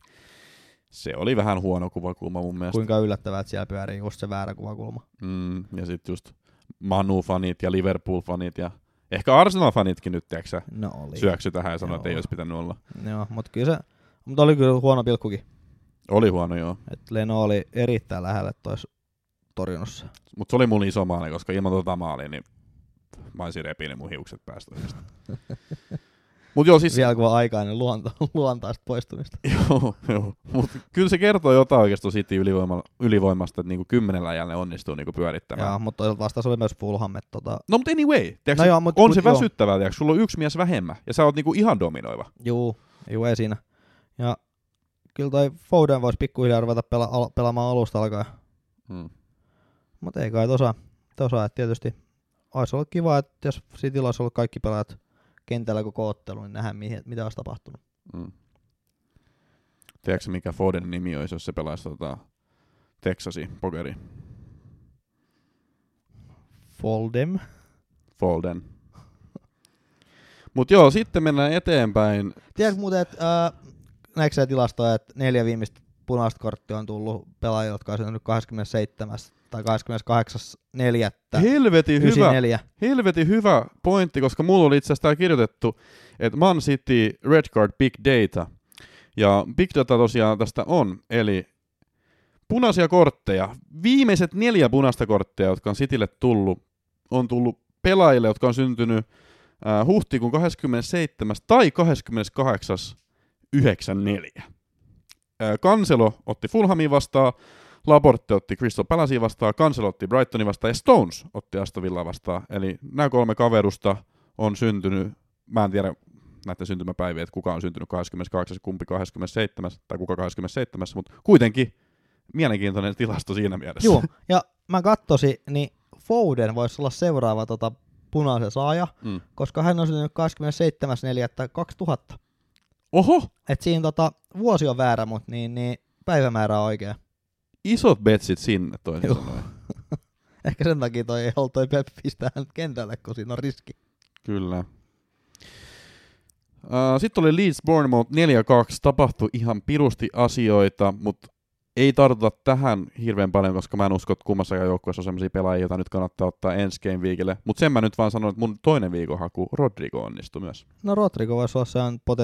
se oli vähän huono kuvakulma mun mielestä. Kuinka yllättävää, että siellä pyörii just se väärä kuvakulma. Mm, ja sitten just Manu-fanit ja Liverpool-fanit ja ehkä Arsenal-fanitkin nyt, tiedätkö No oli. syöksy tähän ja sanoi, että ei olisi pitänyt olla. Joo, mutta kyllä se, mutta oli kyllä huono pilkkukin. Oli huono, joo. Et Leno oli erittäin lähellä tois torjunnassa. Mutta se oli mun iso maali, koska ilman tota maalia, niin mä olisin repinyt mun hiukset päästä. Mutta joo, siis Vielä kun on aikainen luonto, luontaista poistumista. Joo, joo. Mut kyllä se kertoo jotain oikeastaan ylivoima, ylivoimasta, että niinku kymmenellä jälleen onnistuu niinku pyörittämään. Joo, mutta toisaalta vastaus oli myös Fulham. Että tota, No mutta anyway, tiiäks, No joo, mut- on mut se joo. väsyttävää, tiiäks, sulla on yksi mies vähemmän, ja sä oot niinku ihan dominoiva. juu, juu, ei siinä. Ja kyllä toi Foden voisi pikkuhiljaa ruveta pela, al, pelaamaan alusta alkaen. Hmm. Mutta ei kai tosa, tosa että tietysti olisi ollut kiva, että jos Cityllä olisi ollut kaikki pelaajat kentällä koko ottelu, niin nähdään mihin, mitä olisi tapahtunut. Hmm. Tiedätkö mikä Foden nimi olisi, jos se pelaisi tota Texasi pokeri? Foldem. Folden. Mut joo, sitten mennään eteenpäin. Tiedätkö muuten, että äh, näetkö sä tilastoja, että neljä viimeistä punaista korttia on tullut pelaajille, jotka on syntynyt 27. tai 28.4. Helvetin hyvä, 94. helvetin hyvä pointti, koska mulla oli itse asiassa kirjoitettu, että Man City Red Card Big Data. Ja Big Data tosiaan tästä on, eli punaisia kortteja. Viimeiset neljä punaista korttia, jotka on Citylle tullut, on tullut pelaajille, jotka on syntynyt äh, huhtikuun 27. tai 28. 94. Äh, Kanselo otti Fulhamin vastaan, Laporte otti Crystal Palacea vastaan, Cancelo otti Brightonin vastaan ja Stones otti Aston Villa vastaan. Eli nämä kolme kaverusta on syntynyt, mä en tiedä näiden syntymäpäiviä, että kuka on syntynyt 28 ja kumpi 27 tai kuka 27, mutta kuitenkin mielenkiintoinen tilasto siinä mielessä. Joo, ja mä kattosin, niin Foden voisi olla seuraava tota, punaisen saaja, Mm. koska hän on syntynyt 27.4.2000. Oho, Et siinä tota, vuosi on väärä, mutta niin, niin päivämäärä on oikea. isot betsit sinne toisin sanoen. Ehkä sen takia toi ei ollut toi Pep pistää kentälle, kun siinä on riski. Kyllä. Uh, Sitten oli Leeds Bournemouth 4-2. Tapahtui ihan pirusti asioita, mutta ei tartuta tähän hirveän paljon, koska mä en usko, että kummassakaan joukkueessa on sellaisia pelaajia, joita nyt kannattaa ottaa ensi game viikille. Mutta sen mä nyt vaan sanon, että mun toinen viikonhaku Rodrigo onnistui myös. No Rodrigo voisi olla sehän Mut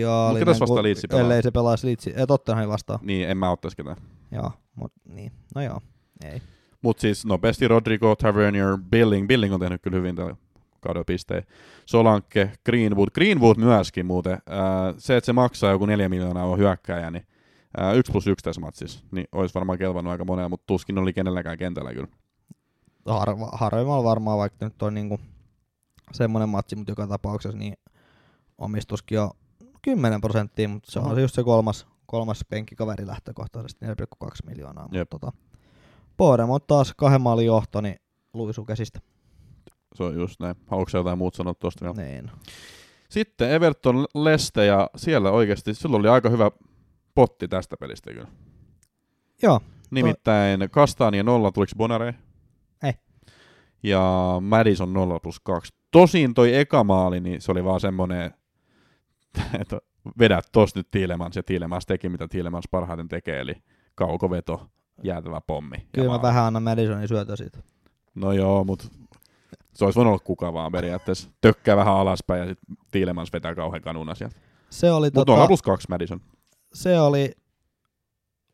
potentiaalinen, ketäs vastaan kun- Leedsi pelaa? ellei se pelaisi Leedsi, ei Tottenhamin vastaan. Niin, en mä ottaisi ketään. Joo, mut niin, no joo, ei. Mutta siis nopeasti Rodrigo, Tavernier, Billing. Billing on tehnyt kyllä hyvin tällä kaudella pisteen. Solanke, Greenwood. Greenwood myöskin muuten. Ää, se, että se maksaa joku neljä miljoonaa on hyökkääjä, niin ää, 1 plus 1 tässä matsissa, niin olisi varmaan kelvannut aika monella, mutta tuskin oli kenelläkään kentällä kyllä. Harva, harvemmalla varmaan, vaikka nyt on niinku semmoinen matsi, mutta joka tapauksessa niin omistuskin on 10 prosenttia, mutta se on se just se kolmas, kolmas penkkikaveri lähtökohtaisesti 4,2 miljoonaa. Jep. Mutta tota, Bournemouth taas kahden maalin johto, niin luisu käsistä. Se on just näin. Haluatko jotain muuta sanoa tuosta vielä? Niin. Sitten Everton Leste ja siellä oikeasti, silloin oli aika hyvä potti tästä pelistä kyllä. Joo, Nimittäin Kastania 0, tuliko Bonare? Ei. Ja Madison 0 plus 2. Tosin toi eka maali, niin se oli vaan semmonen, että vedät tos nyt Tiilemans, ja Tiilemans teki mitä Tiilemans parhaiten tekee, eli kaukoveto, jäätävä pommi. kyllä mä vähän annan Madisonin syötö siitä. No joo, mutta se olisi voinut olla kuka vaan periaatteessa. Tökkää vähän alaspäin ja sitten Tiilemans vetää kauhean kanuna sieltä. Se oli, Mutta tota, 0 plus 2 Madison. se oli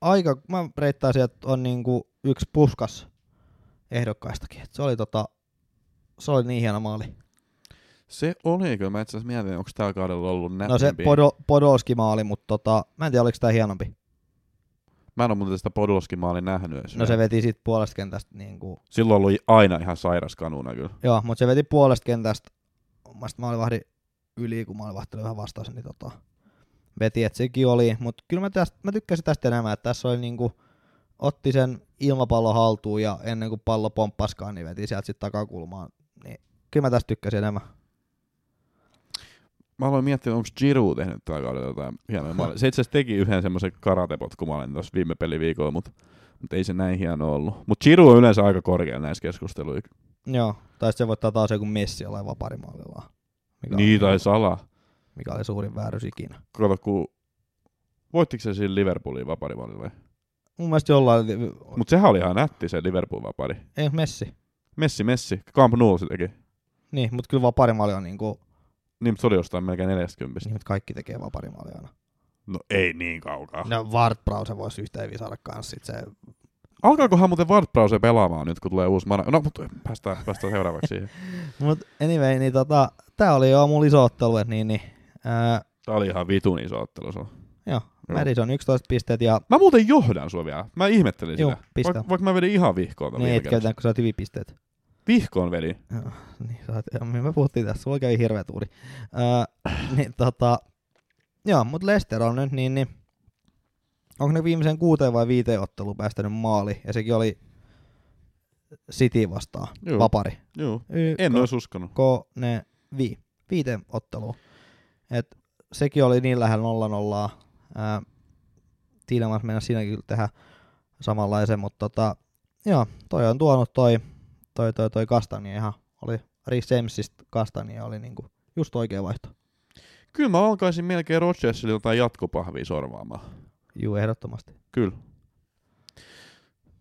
aika, mä reittaisin, että on niinku yksi puskas ehdokkaistakin. Et se oli tota, se oli niin hieno maali. Se oli kyllä. Mä itse asiassa mietin, onko tällä kaudella ollut nättimpi. No se Podo, Podolski maali, mutta tota, mä en tiedä oliko tämä hienompi. Mä en ole muuten sitä Podolskin maalin nähnyt edes. No se veti siitä puolesta kentästä niinku, Silloin oli aina ihan sairas kanuna kyllä. joo, mutta se veti puolesta kentästä, mä sit maalivahdin yli, kun maalivahti oli vähän vastaus, niin tota, veti, että sekin oli, mutta kyllä mä, tästä, mä tykkäsin tästä enemmän, että tässä oli niinku, otti sen ilmapallon haltuun ja ennen kuin pallo pomppaskaan, niin veti sieltä sitten takakulmaan, niin kyllä mä tästä tykkäsin enemmän. Mä aloin miettiä, onko Giroud tehnyt tällä kaudella jotain hienoa maalia. Se itse asiassa teki yhden semmoisen karatepotkumaalin tuossa viime peliviikolla, mutta, mutta ei se näin hieno ollut. Mutta Giroud on yleensä aika korkealla näissä keskusteluissa. Joo, tai sitten se voittaa taas joku Messi jollain vaparimaalillaan. Mikä, Niin oli, tai Sala. mikä oli suurin väärys ikinä. Kato, kun... Voittiko se siinä Liverpoolin vaparimaalilla? Mun mielestä jollain, Mutta sehän oli ihan nätti se Liverpool vapari. ei Messi. Messi, Messi. Camp Nou se teki. Niin, mutta kyllä vaparimaali on niinku, Niin, mutta se oli jostain melkein 40. niin, mutta kaikki tekee vaparimaali aina. No ei niin kaukaa. No Ward Browse voisi yhtä hyvin saada kans sit se. Alkaakohan muuten Ward-Browse pelaamaan nyt, kun tulee uusi mana... No, mutta päästään, päästään seuraavaksi siihen. Mut anyway, niin tota, tää oli jo mun iso ottelu, et niin, niin ää, Tää oli ihan vitun iso ottelu se on. joo. Madison 11 pistet ja Mä muuten johdan sua vielä. Mä ihmettelin Joo, sitä. pistä. Vaik, vaikka mä vedin ihan vihkoon niin viime et kerralla. käytän, kun sä oot hyvin pisteet. Vihkoon vedin. Joo, niin, oot, me puhuttiin tässä, sulla kävi hirveä tuuri. Ää, niin tota, joo, mut Lester on nyt niin, niin onko ne viimeisen kuuteen vai viiteen otteluun päästänyt maali, ja sekin oli City vastaan, Joo. vapari. Joo. En ois uskonut. ko ne vi, viiteen otteluun. Et sekin oli niin lähellä nolla nollaa. Ää, Tiilemans mennä siinäkin tehdä samanlaisen, mutta tota, joo, toi on tuonut toi, toi, toi, toi Kastania ihan, oli Rhys Jamesista Kastania oli niinku just oikea vaihto. Kyllä mä alkaisin melkein Rodgersille jotain jatkopahvia sorvaamaan. Juu, ehdottomasti. Kyllä.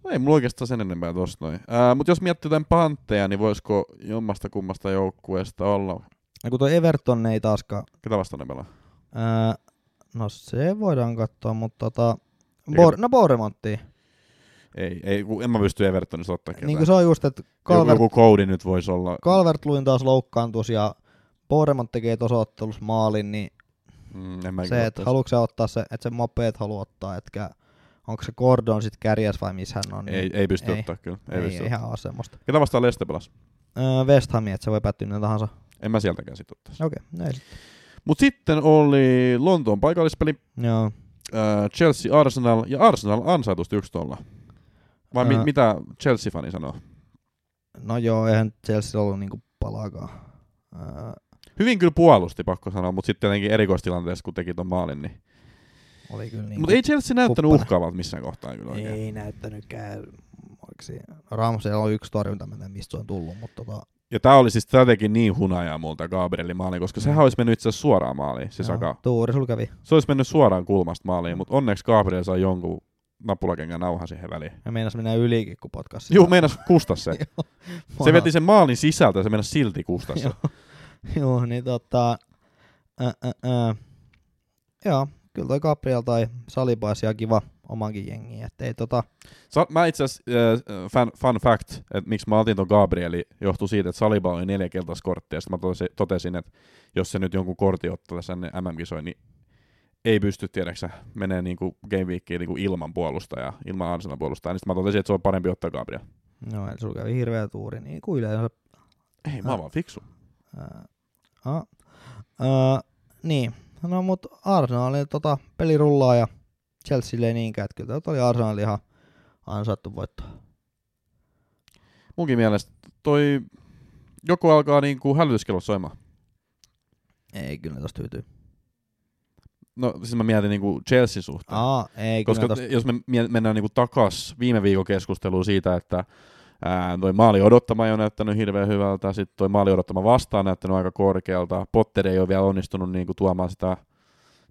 No ei mulla oikeastaan sen enempää tosta noin. Ää, mut jos miettii jotain pantteja, niin voisiko jommasta kummasta joukkueesta olla? Ja kun toi Everton ei taaskaan, Ketä vastaan ne pelaa? ää, no se voidaan katsoa, mutta tota, Bor- no Bournemouthia. Ei, ei, en mä pysty Evertonista ottaa ketään. Niin kuin se on just, että joku, Calvert, joku koodi nyt voisi olla. Calvert-Lewin taas loukkaantuisi ja Bournemouth tekee tuossa ottelussa maalin, niin Mm, en se, että haluatko ottaa se, että se Mapeet haluaa ottaa, etkä onko se Gordon sitten kärjäs vai missä hän on. Niin Ei, ei pysty ei. ottaa kyllä. Ei, ei, pysty ihan ole semmoista. Ketä vastaan Leste pelas? Öö, West Hamia, että se voi päättyä ne tahansa. En mä sieltäkään sit ottaisi. Okei, okay, ei sit. Mut sitten oli Lontoon paikallispeli, Joo. Chelsea Arsenal, ja Arsenal ansaitusti yksi tuolla. Vai mi- mitä Chelsea-fani sanoo? No joo, eihän Chelsea ollut niinku palaakaan. Öö, Hyvin kyllä puolusti, pakko sanoa, mutta sitten tietenkin erikoistilanteessa, kun teki ton maalin, niin... oli kyllä niinku Mutta ei Chelsea näyttänyt kuppana. uhkaavalta missään kohtaa kyllä oikein. ei näyttänytkään. Oliko Ramsey on yksi torjunta, mistä se on tullut, mutta tota, Ja tää oli siis teki niin hunajaa multa Gabrielin maaliin, koska sehän Mm. olisi mennyt itse asiassa suoraan maaliin, se joo, Saka. Tuuri sul kävi. Se olisi mennyt suoraan kulmasta maaliin, mutta onneksi Gabriel sai jonkun napulakengän nauhan siihen väliin. Ja meinas mennä ylikin, kun potkas. Juu, meinas kustas se. Se veti sen maalin sisältä ja se meinasi silti kustas se. Joo. Joo, niin tota... Ä, ä, ä. Joo, kyllä toi Gabriel tai Saliba olisi ihan kiva omankin jengiin, että ei tota... Sa- mä itse asiassa, äh, fun, fun fact, että miksi mä otin ton Gabrieli, johtui siitä, että Saliba oli neljä keltaista korttia, ja sitten mä totesin, totesin, että jos se nyt jonkun kortin ottaa tässä ennen MM-kisoja, niin ei pysty, tiedäksä, menee niinku game weekiin niinku ilman puolustajaa, ilman Arsenal puolustajaa, niin sit mä totesin, että se on parempi ottaa Gabriel. No, eli sulla kävi hirveä tuuri, niin kuin yleensä. Ei, mä oon vaan fiksu. Ää, a, ää, niin, no mut Arsenalin tota, peli rullaa ja Chelsea ei niinkään, että kyllä oli Arsenalin ihan ansaittu voitto. Munkin mielestä toi joku alkaa niinku hälytyskello soimaan. Ei, kyllä tosta hyytyy. No siis mä mietin niinku Chelsea suhteen. Aa, ei, Koska tosta... jos me mennään niinku takas viime viikon keskusteluun siitä, että ää, toi maali odottama ei ole näyttänyt hirveän hyvältä, sitten toi maali odottama vastaan näyttänyt aika korkealta, Potter ei ole vielä onnistunut niinku tuomaan sitä,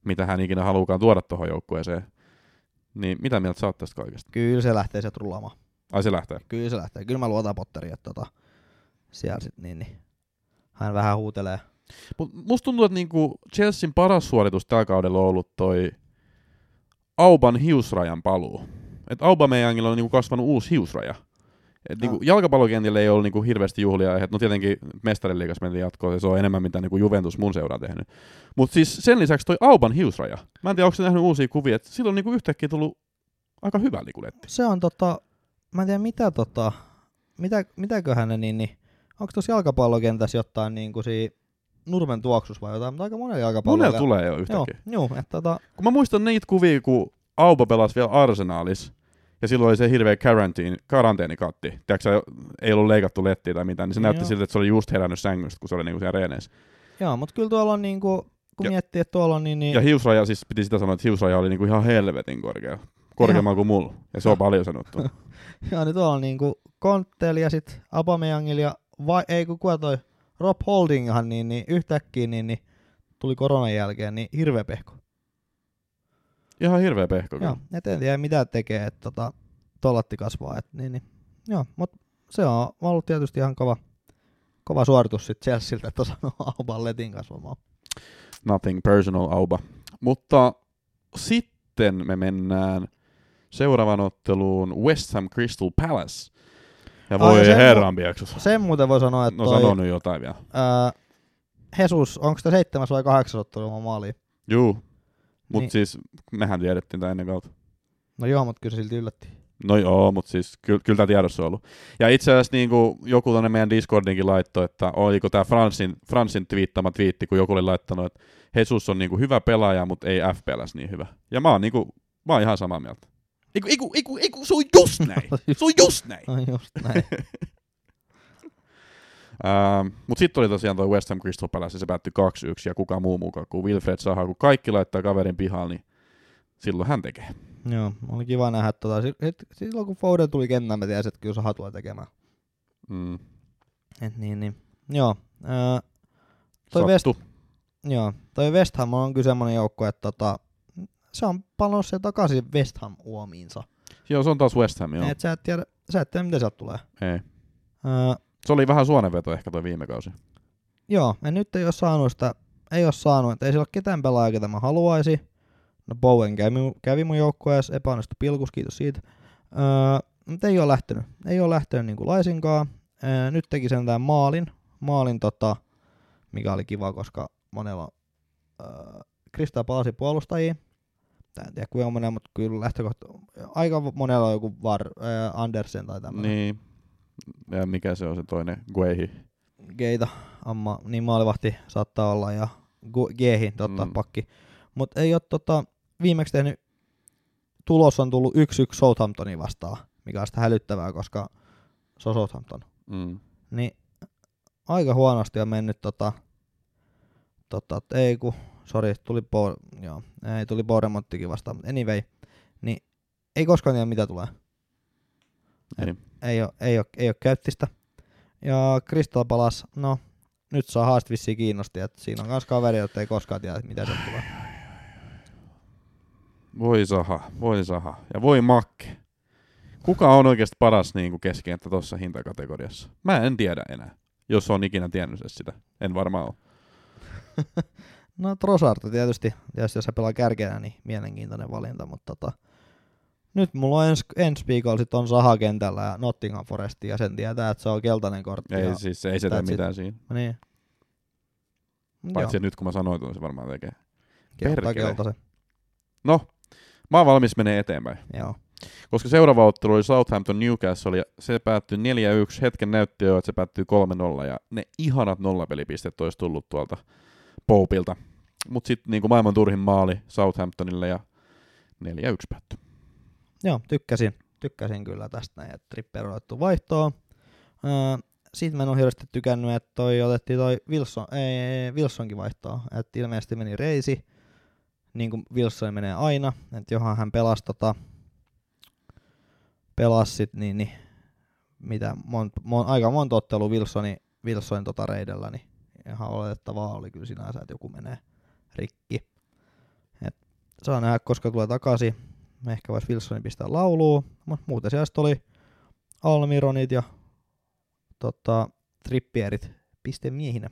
mitä hän ikinä haluukaan tuoda tuohon joukkueeseen. Niin mitä mieltä sä oot tästä kaikesta? Kyllä se lähtee sieltä rullaamaan. Ai se lähtee. Kyllä se lähtee. Kyllä mä luotan Potteriin, että tota, siellä sit niin, niin, hän vähän huutelee. Mut musta tuntuu, että niinku Chelsean paras suoritus tällä kaudella on ollut toi Auban hiusrajan paluu. Et Aubameyangilla on niinku kasvanut uusi hiusraja. Et niinku Ah. jalkapallokentillä ei ollut niinku hirveästi juhlia. Et no tietenkin mestariliigas mentiin jatkoon, ja se on enemmän mitä niinku Juventus mun seuraa tehnyt. Mutta siis sen lisäksi toi Auban hiusraja. Mä en tiedä, onko se nähnyt uusia kuvia, että sillä on niinku yhtäkkiä tullut aika hyvä likuletti. Se on tota, mä en tiedä mitä tota, mitä, mitäköhän ne niin, niin onko tuossa jalkapallokentässä jotain niin kuin siinä nurmen tuoksus vai jotain, mutta aika monella jalkapallolla. Monella tulee jo Joo, yhtäkkiä. joo, että tota, Kun mä muistan niitä kuvia, kun Auba pelasi vielä Arsenaalis, ja silloin oli se hirveä karantiin, karanteenikatti. Tiedätkö, ei ollut leikattu lettiä tai mitään, niin se näytti Joo. siltä, että se oli just herännyt sängystä, kun se oli niinku siellä reeneissä. joo, mutta kyllä tuolla on niin kuin, kun Ja- miettii, että tuolla on niin, niin Ja hiusraja, siis piti sitä sanoa, että hiusraja oli niinku ihan helvetin korkea. Korkeammalla kuin mulla. Ja se on paljon sanottu. Joo, niin tuolla on niinku Konttel ja sit Abameyangil ja vai, ei kun kuka toi Rob Holdinghan niin, niin yhtäkkiä niin, niin tuli koronan jälkeen niin hirveä pehko. Ihan hirveä pehko. Joo, et en tiedä mitä tekee, että tota, tollatti kasvaa. Et, niin, niin. Joo, mut se on ollut tietysti ihan kova, kova suoritus sit Chelsealtä, että on Auban letin kasvamaan. Nothing personal, Auba. Mutta sitten me mennään seuraavan otteluun West Ham Crystal Palace. Ja voi sen- herran pieksus. Sen muuten voi sanoa, että No toi, sano nyt jotain vielä. ää, Jesus, onko tämä seitsemäs vai kahdeksas ottelu maaliin? Juu. Mut Niin. siis mehän tiedettiin tää ennen kautta. No joo, mutta kyllä se silti yllätti. No joo, mutta siis ky- kyllä tämä tiedossa on ollut. Ja itse asiassa niin kuin joku tonne meidän Discordinkin laittoi, että oliko tämä Fransin, Fransin twiittama twiitti, kun joku oli laittanut, että Jesus on niin kuin hyvä pelaaja, mutta ei FPLS niin hyvä. Ja mä oon, niin kuin, mä oon ihan samaa mieltä. Eiku, eiku, eiku, eiku, se on just näin. Se on just näin. No just näin. Ähm, mutta sitten oli tosiaan tuo West Ham Crystal Palace, se päättyi 2-1, ja kuka muu mukaan kuin Wilfred Saha, kun kaikki laittaa kaverin pihalle, niin silloin hän tekee. Joo, oli kiva nähdä tota. Silloin kun Foden tuli kenttään, mä tiesin, että kyllä Saha tulee tekemään. Mm. Et niin, niin. Joo. Ää, toi, West, Sattu. joo, toi West Ham on kyllä semmonen joukko, että tota, se on palannut se takaisin West Ham uomiinsa. Joo, se on taas West Ham, joo. Et sä et tiedä, sä et tiedä mitä sieltä tulee. Ei. Ää, Se oli vähän suonenveto ehkä tuo viime kausi. joo, ja nyt ei ole saanut sitä, ei ole saanut, että ei siellä ole ketään pelaajaa, ketä mä haluaisi. No Bowen kävi, kävi mun joukkueessa, epäonnistui pilkus, kiitos siitä. Öö, mutta ei ole lähtenyt, ei ole lähtenyt niinku laisinkaan. Öö, nyt teki sentään maalin, maalin tota, mikä oli kiva, koska monella öö, Krista palasi puolustajia. En tiedä kuinka monella, mutta kyllä lähtökohta, aika monella on joku Var, öö, Andersen tai tämmöinen. Niin. Ja mikä se on se toinen? Guehi. Geita, amma, niin maalivahti saattaa olla ja Gehi, totta, mm. Pakki. Mutta ei ole tota, viimeksi tehnyt, tulos on tullut 1-1 Southamptonin vastaan, mikä on sitä hälyttävää, koska se on Southampton. Mm. Niin aika huonosti on mennyt tota, tota ei ku, sori, tuli Bo, joo, ei tuli Boremonttikin vastaan, mutta anyway, niin ei koskaan tiedä mitä tulee. Ei. Ei ole, ei ole, ei ole käyttistä. Ja Crystal Palace, no nyt saa haast vissiin kiinnosti, että siinä on kans kaveri, että ei koskaan tiedä, mitä se tulee. Voi saha, voi saha. Ja voi makke. Kuka on oikeasti paras niin kuin keskenttä tuossa hintakategoriassa? Mä en tiedä enää. Jos on ikinä tiennyt sitä. En varmaan ole. No Trossard tietysti, tietysti jos se pelaa kärkeä, niin mielenkiintoinen valinta, mutta tota, nyt mulla on ens, ensi viikolla sit on Saha kentällä ja Nottingham Forest, ja sen tietää, että se on keltainen kortti. Ei, ja, siis ei se tee mitään siinä. niin. Paitsi että nyt kun mä sanoin, tuon se varmaan tekee. Perkele. keltaisen. No, mä oon valmis menee eteenpäin. Joo. Koska seuraava ottelu oli Southampton Newcastle ja se päättyi 4-1. Hetken näytti jo, että se päättyi 3-0 ja ne ihanat nollapelipisteet olisi tullut tuolta Poupilta. Mutta sitten niin maailman turhin maali Southamptonille ja 4-1 päättyi. Joo, tykkäsin. Tykkäsin kyllä tästä näin, että Trippier otettu vaihtoon. Öö, siitä mä en ole hirveästi tykännyt, että toi otettiin toi Wilson, ei, Wilsonkin vaihtoon. Että ilmeisesti meni reisi, niin kuin Wilson menee aina. Että johan hän pelasi tota, pelasi sit, niin, niin mitä, mon, mon, aika monta ottelua Wilsoni, Wilsonin tota reidellä, niin ihan oletettavaa oli kyllä sinänsä, että joku menee rikki. Et saa nähdä, koska tulee takaisin. Ehkä voisi Wilsonin pistää lauluun, mutta muuten siellä oli Almironit ja tota, Trippierit pistemiehinä.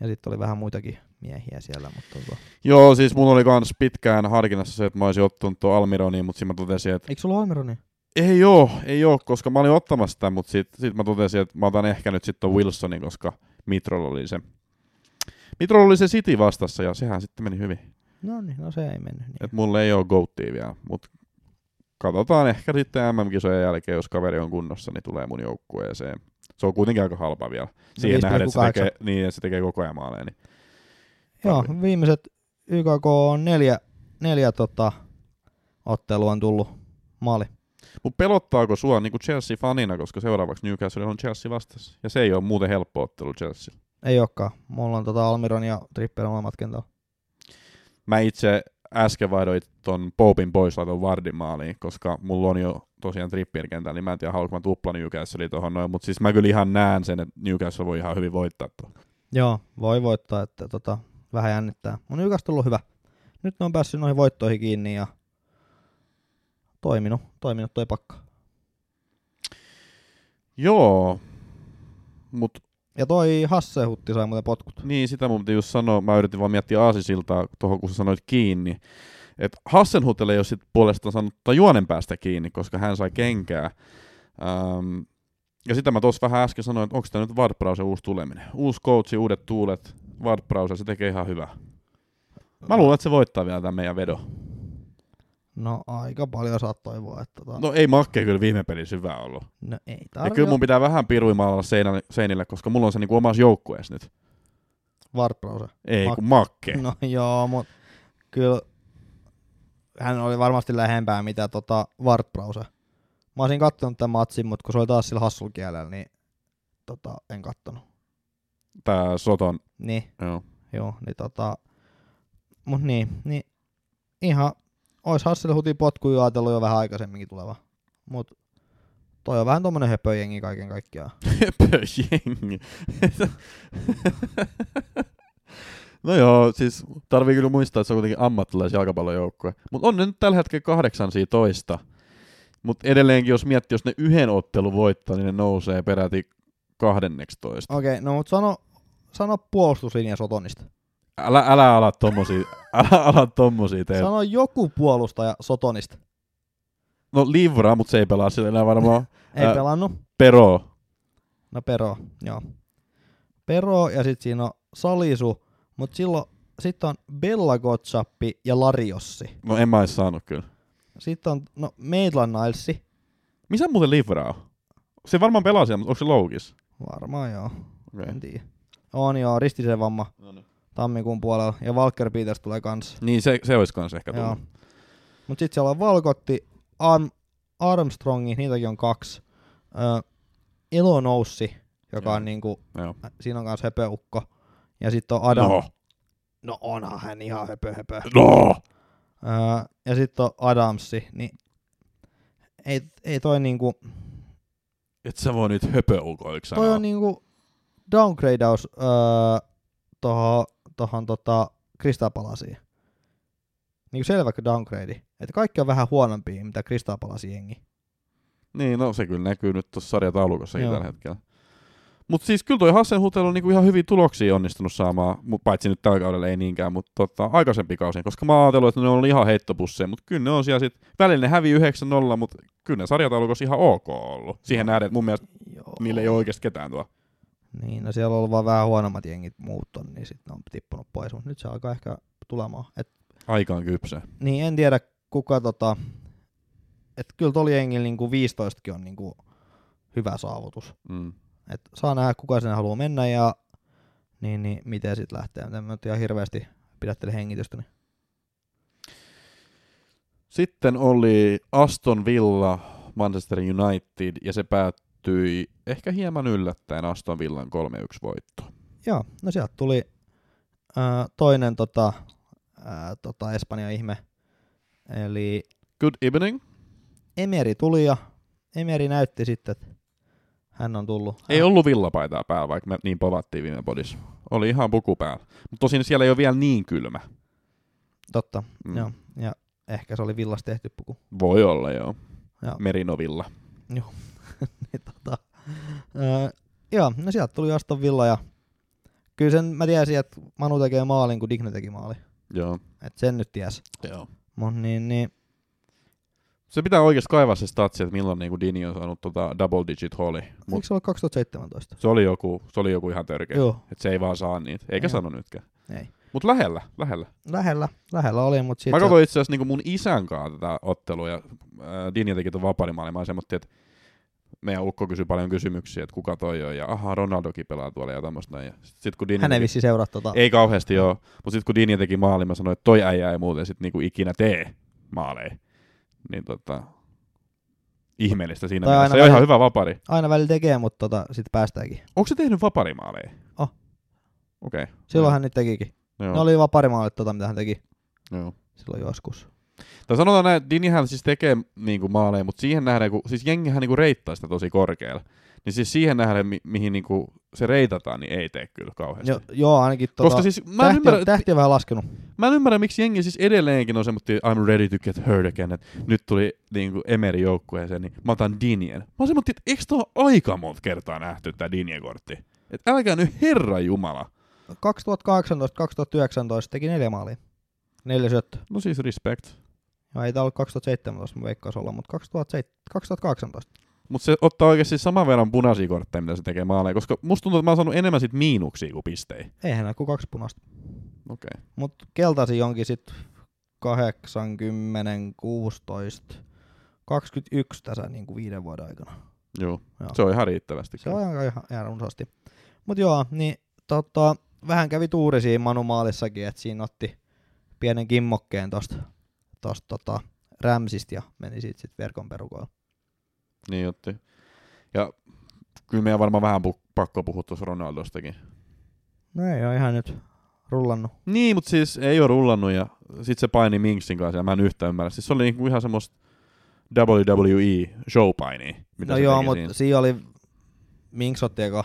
Ja sitten oli vähän muitakin miehiä siellä, mutta tota, Joo, siis mulla oli kans pitkään harkinnassa se, että mä olisin ottanut tuon Almironiin, mutta sitten mä totesin, että eikö sulla Almironi? ei oo, ei oo, koska mä olin ottamassa sitä, mutta sitten sit mä totesin, että mä otan ehkä nyt sitten Wilsonin, koska Mitrol oli se. Mitrol oli se City vastassa ja sehän sitten meni hyvin. No niin, no se ei mennyt. Niin. Et mulle ei ole goattia vielä, mutta katsotaan ehkä sitten MM-kisojen jälkeen, jos kaveri on kunnossa, niin tulee mun joukkueeseen. Se on kuitenkin aika halpa vielä. Siihen nähden, että se tekee, niin, että se tekee koko ajan maaleja. Niin Joo, viimeiset YKK on neljä, neljä tota, ottelua on tullut maali. Mutta pelottaako sua niin Chelsea-fanina, koska seuraavaksi Newcastle on Chelsea vastassa? Ja se ei ole muuten helppo ottelu Chelsea. Ei olekaan. Mulla on tota Almiron ja Tripper molemmat kentällä. Mä itse äsken vaihdoin ton Popin pois laiton Vardin maaliin, koska mulla on jo tosiaan Trippier kentällä, niin mä en tiedä haluanko mä tupla Newcastle tuohon noin, mutta siis mä kyllä ihan näen sen, että Newcastle voi ihan hyvin voittaa tuon. Joo, voi voittaa, että tota, vähän jännittää. Mun Newcastle on ollut hyvä. Nyt ne on päässyt noihin voittoihin kiinni ja toiminut, toiminut toi pakka. Joo, mut Ja toi Hassehutti sai muuten potkut. niin sitä mun piti just sanoa, mä yritin vaan miettiä aasisiltaa tuohon, kun sä sanoit kiinni, että Hassenhutel ei ole sit puolestaan saanut juonen päästä kiinni, koska hän sai kenkää. Ähm, ja sitä mä tuossa vähän äsken sanoin, että onko tämä nyt Wardbrowsen uusi tuleminen. Uusi coachi, uudet tuulet, Wardbrowser, se tekee ihan hyvää. Mä luulen, että se voittaa vielä tämän meidän vedon. No aika paljon saat toivoa, että tota, No ei Makke kyllä viime pelissä hyvä ollut. no ei Ja tarvi kyllä mun pitää vähän piruimaalla seinälle, seinille, koska mulla on se niinku omassa joukkueessa nyt. Wardbrowser. Ei, Mak- kun Makke. No joo, mutta kyllä hän oli varmasti lähempää mitä tota Wardbrowser. Mä olisin kattonut tämän matsin, mutta kun se oli taas sillä hassulkielellä, niin tota, en kattonut. Tää Soton, Niin, joo. joo, niin tota, mut niin, niin ihan, ois Hasselhutin potkuja ajatellut jo vähän aikaisemminkin tuleva. Mut toi on vähän tommonen höpöjengi kaiken kaikkiaan. jengi. no joo, siis tarvii kyllä muistaa, että se on kuitenkin ammattilaisjalkapallojoukkue. Mutta on ne nyt tällä hetkellä kahdeksansia toista. Mutta edelleenkin, jos miettii, jos ne yhden ottelun voittaa, niin ne nousee peräti 12. Okei, no mut sano, sano puolustuslinja Sotonista. Älä, älä ala tommosia, älä ala tommosia tehdä. Sano joku puolustaja Sotonista. No Livra, mutta se ei pelaa sillä enää varmaan. Ei Ää, pelannut. Pero. No Pero, joo. Pero ja sit siinä on Salisu, mut silloin sitten on Bella Gotsappi ja Lariossi. No en mä ois saanut kyllä. Sitten on no, Maitland Nilesi. Missä muuten Livra on? Se varmaan pelaa siellä, mutta onko se loukis? Varmaan joo, Okay. en tiedä. On joo, ristisen vamma No niin. Tammikuun puolella. Ja Walker Peters tulee kanssa. Niin, se, se olisi kans ehkä tullut. Mut sit siellä on Valkotti, Arm, Armstrongi, niitäkin on kaksi. Ö, Elonoussi, joka Joo. on niinku, Joo. siinä on kans höpöukko. Ja sitten on Adam. No. no onhan hän ihan höpö höpö. No. Öö, ja sitten on Adamsi, niin ei, ei toi niinku, Et sä voi nyt höpöukoiksi toi sanoa. on niinku downgradeaus öö, tohon, tohon tota kristallpalasiin. Niinku selvä downgrade. Että kaikki on vähän huonompia, mitä kristallpalasi jengi. Niin, no se kyllä näkyy nyt tuossa sarjataulukossakin tällä hetkellä. Mutta siis kyllä toi Hassenhutel on niinku ihan hyviä tuloksia onnistunut saamaan, mut paitsi nyt tällä kaudella ei niinkään, mutta tota, aikaisempi kausi, koska mä oon ajatellut, että ne on ihan heittopusseja, mutta kyllä ne on siellä sit, välillä ne hävii 9-0, mutta kyllä ne sarjataulukossa ihan ok ollut. Siihen nähden, että mun mielestä Joo. niillä ei ole oikeasti ketään tuo. Niin, no siellä on ollut vaan vähän huonommat jengit muut on, niin sitten ne on tippunut pois, mutta nyt se alkaa ehkä tulemaan. Et Aikaan kypsä. Niin en tiedä kuka tota, että kyllä tuolla jengillä niinku 15 on niinku hyvä saavutus. Mm. Et saa nähdä kuka sinne haluaa mennä ja niin, niin miten sitten lähtee. En mä nyt ihan hirveästi pidättele hengitystä. Niin. Sitten oli Aston Villa, Manchester United, ja se päättyi ehkä hieman yllättäen Aston Villan 3-1 voitto. Joo, no sieltä tuli ää, toinen tota, ää, tota Espanjan ihme. Eli Good evening. Emeri tuli ja Emeri näytti sitten, että hän on tullut. Ei ollut villapaitaa päällä, vaikka me niin povattiin viime podissa. Oli ihan puku päällä. Mutta tosin siellä ei ole vielä niin kylmä. Totta, Mm. joo. Ja ehkä se oli villasta tehty puku. Voi olla, joo. Joo. Merinovilla. niin, tota, ää, joo, no sieltä tuli Aston Villa ja kyllä sen mä tiesin, että Manu tekee maalin, kun Digne teki maali. Joo. Et sen nyt ties. joo. Mut niin, niin, Se pitää oikeasti kaivaa se statsi, että milloin niinku Dini on saanut tota double digit holi. Mut eikö se ole 2017? se oli joku, se oli joku ihan törkeä. Joo, Että se ei vaan saa niitä. Eikä Joo. sano nytkään. ei. Mut lähellä, lähellä. Lähellä, lähellä oli, mutta Mä sitten katsoin itse asiassa niinku mun isän kanssa tätä ottelua ja äh, Dinja teki ton vaparimaalin. Mä semmoittiin, että meidän ukko kysyi paljon kysymyksiä, että kuka toi on ja aha, Ronaldokin pelaa tuolla ja tämmöistä näin. Ja sit, sit kun Dinja hän ei vissi seuraa tota. ei kauheasti joo, mutta sitten kun Dinja teki maalin, mä sanoin, että toi äijä ei muuten sit niinku ikinä tee maaleja. Niin tota, ihmeellistä siinä Tai mielessä. aina Se on ihan hyvä vapari. Aina välillä tekee, mutta tota, sitten päästäänkin. Onko se tehnyt vaparimaaleja? Oh. Okei. Okay. Silloin hän niitä tekikin. Joo. Ne oli vaparimaalit, tota, mitä hän teki Joo. silloin joskus. Tai sanotaan näin, että Dinihän siis tekee niinku maaleja, mutta siihen nähden, kun, siis jengihän niinku reittaa sitä tosi korkealla. Niin siis siihen nähden, mi- mihin niinku se reitataan, niin ei tee kyllä kauheasti. Jo, joo, ainakin tota, Koska siis mä en, tähti, ymmärrä, tähti on vähän laskenut. mä en ymmärrä, miksi jengi siis edelleenkin on semmoinen, I'm ready to get hurt again, että nyt tuli niinku Emeri joukkueeseen, niin mä otan Dinien. Mä oon semmoinen, että eikö ole aika monta kertaa nähty tää Dinien-kortti? Et älkää nyt herra jumala. 2018-2019 teki neljä maalia. Neljä syöttöä. No siis respect. No, ei tää ollut 2017, mä veikkaus olla, mutta 2007, 2018. Mutta se ottaa oikeasti saman verran punaisia kortteja, mitä se tekee maaleja, koska musta tuntuu, että mä oon saanut enemmän sit miinuksia kuin pistejä. Eihän näe kuin kaksi punaista. Okei. Okay. Mutta keltaisi onkin sit 80, 16, 21 tässä niin kuin viiden vuoden aikana. Joo. Joo. Se on ihan riittävästi. Se on ihan, ihan, ihan runsaasti. Mutta joo, niin tota, vähän kävi tuuri siinä Manu maalissakin, että siinä otti pienen kimmokkeen tosta, tosta tota, Rämsistä ja meni siitä sit verkon perukoilla. Niin otti. Ja kyllä meidän varmaan vähän pu- pakko puhua tuossa Ronaldostakin. No ei ole ihan nyt rullannut. Niin, mutta siis ei ole rullannut ja sit se paini Minksin kanssa ja mä en yhtään ymmärrä. Siis se oli niinku ihan semmoista WWE showpainia. Mitä no joo, mutta siinä. siinä oli Minks otti eka.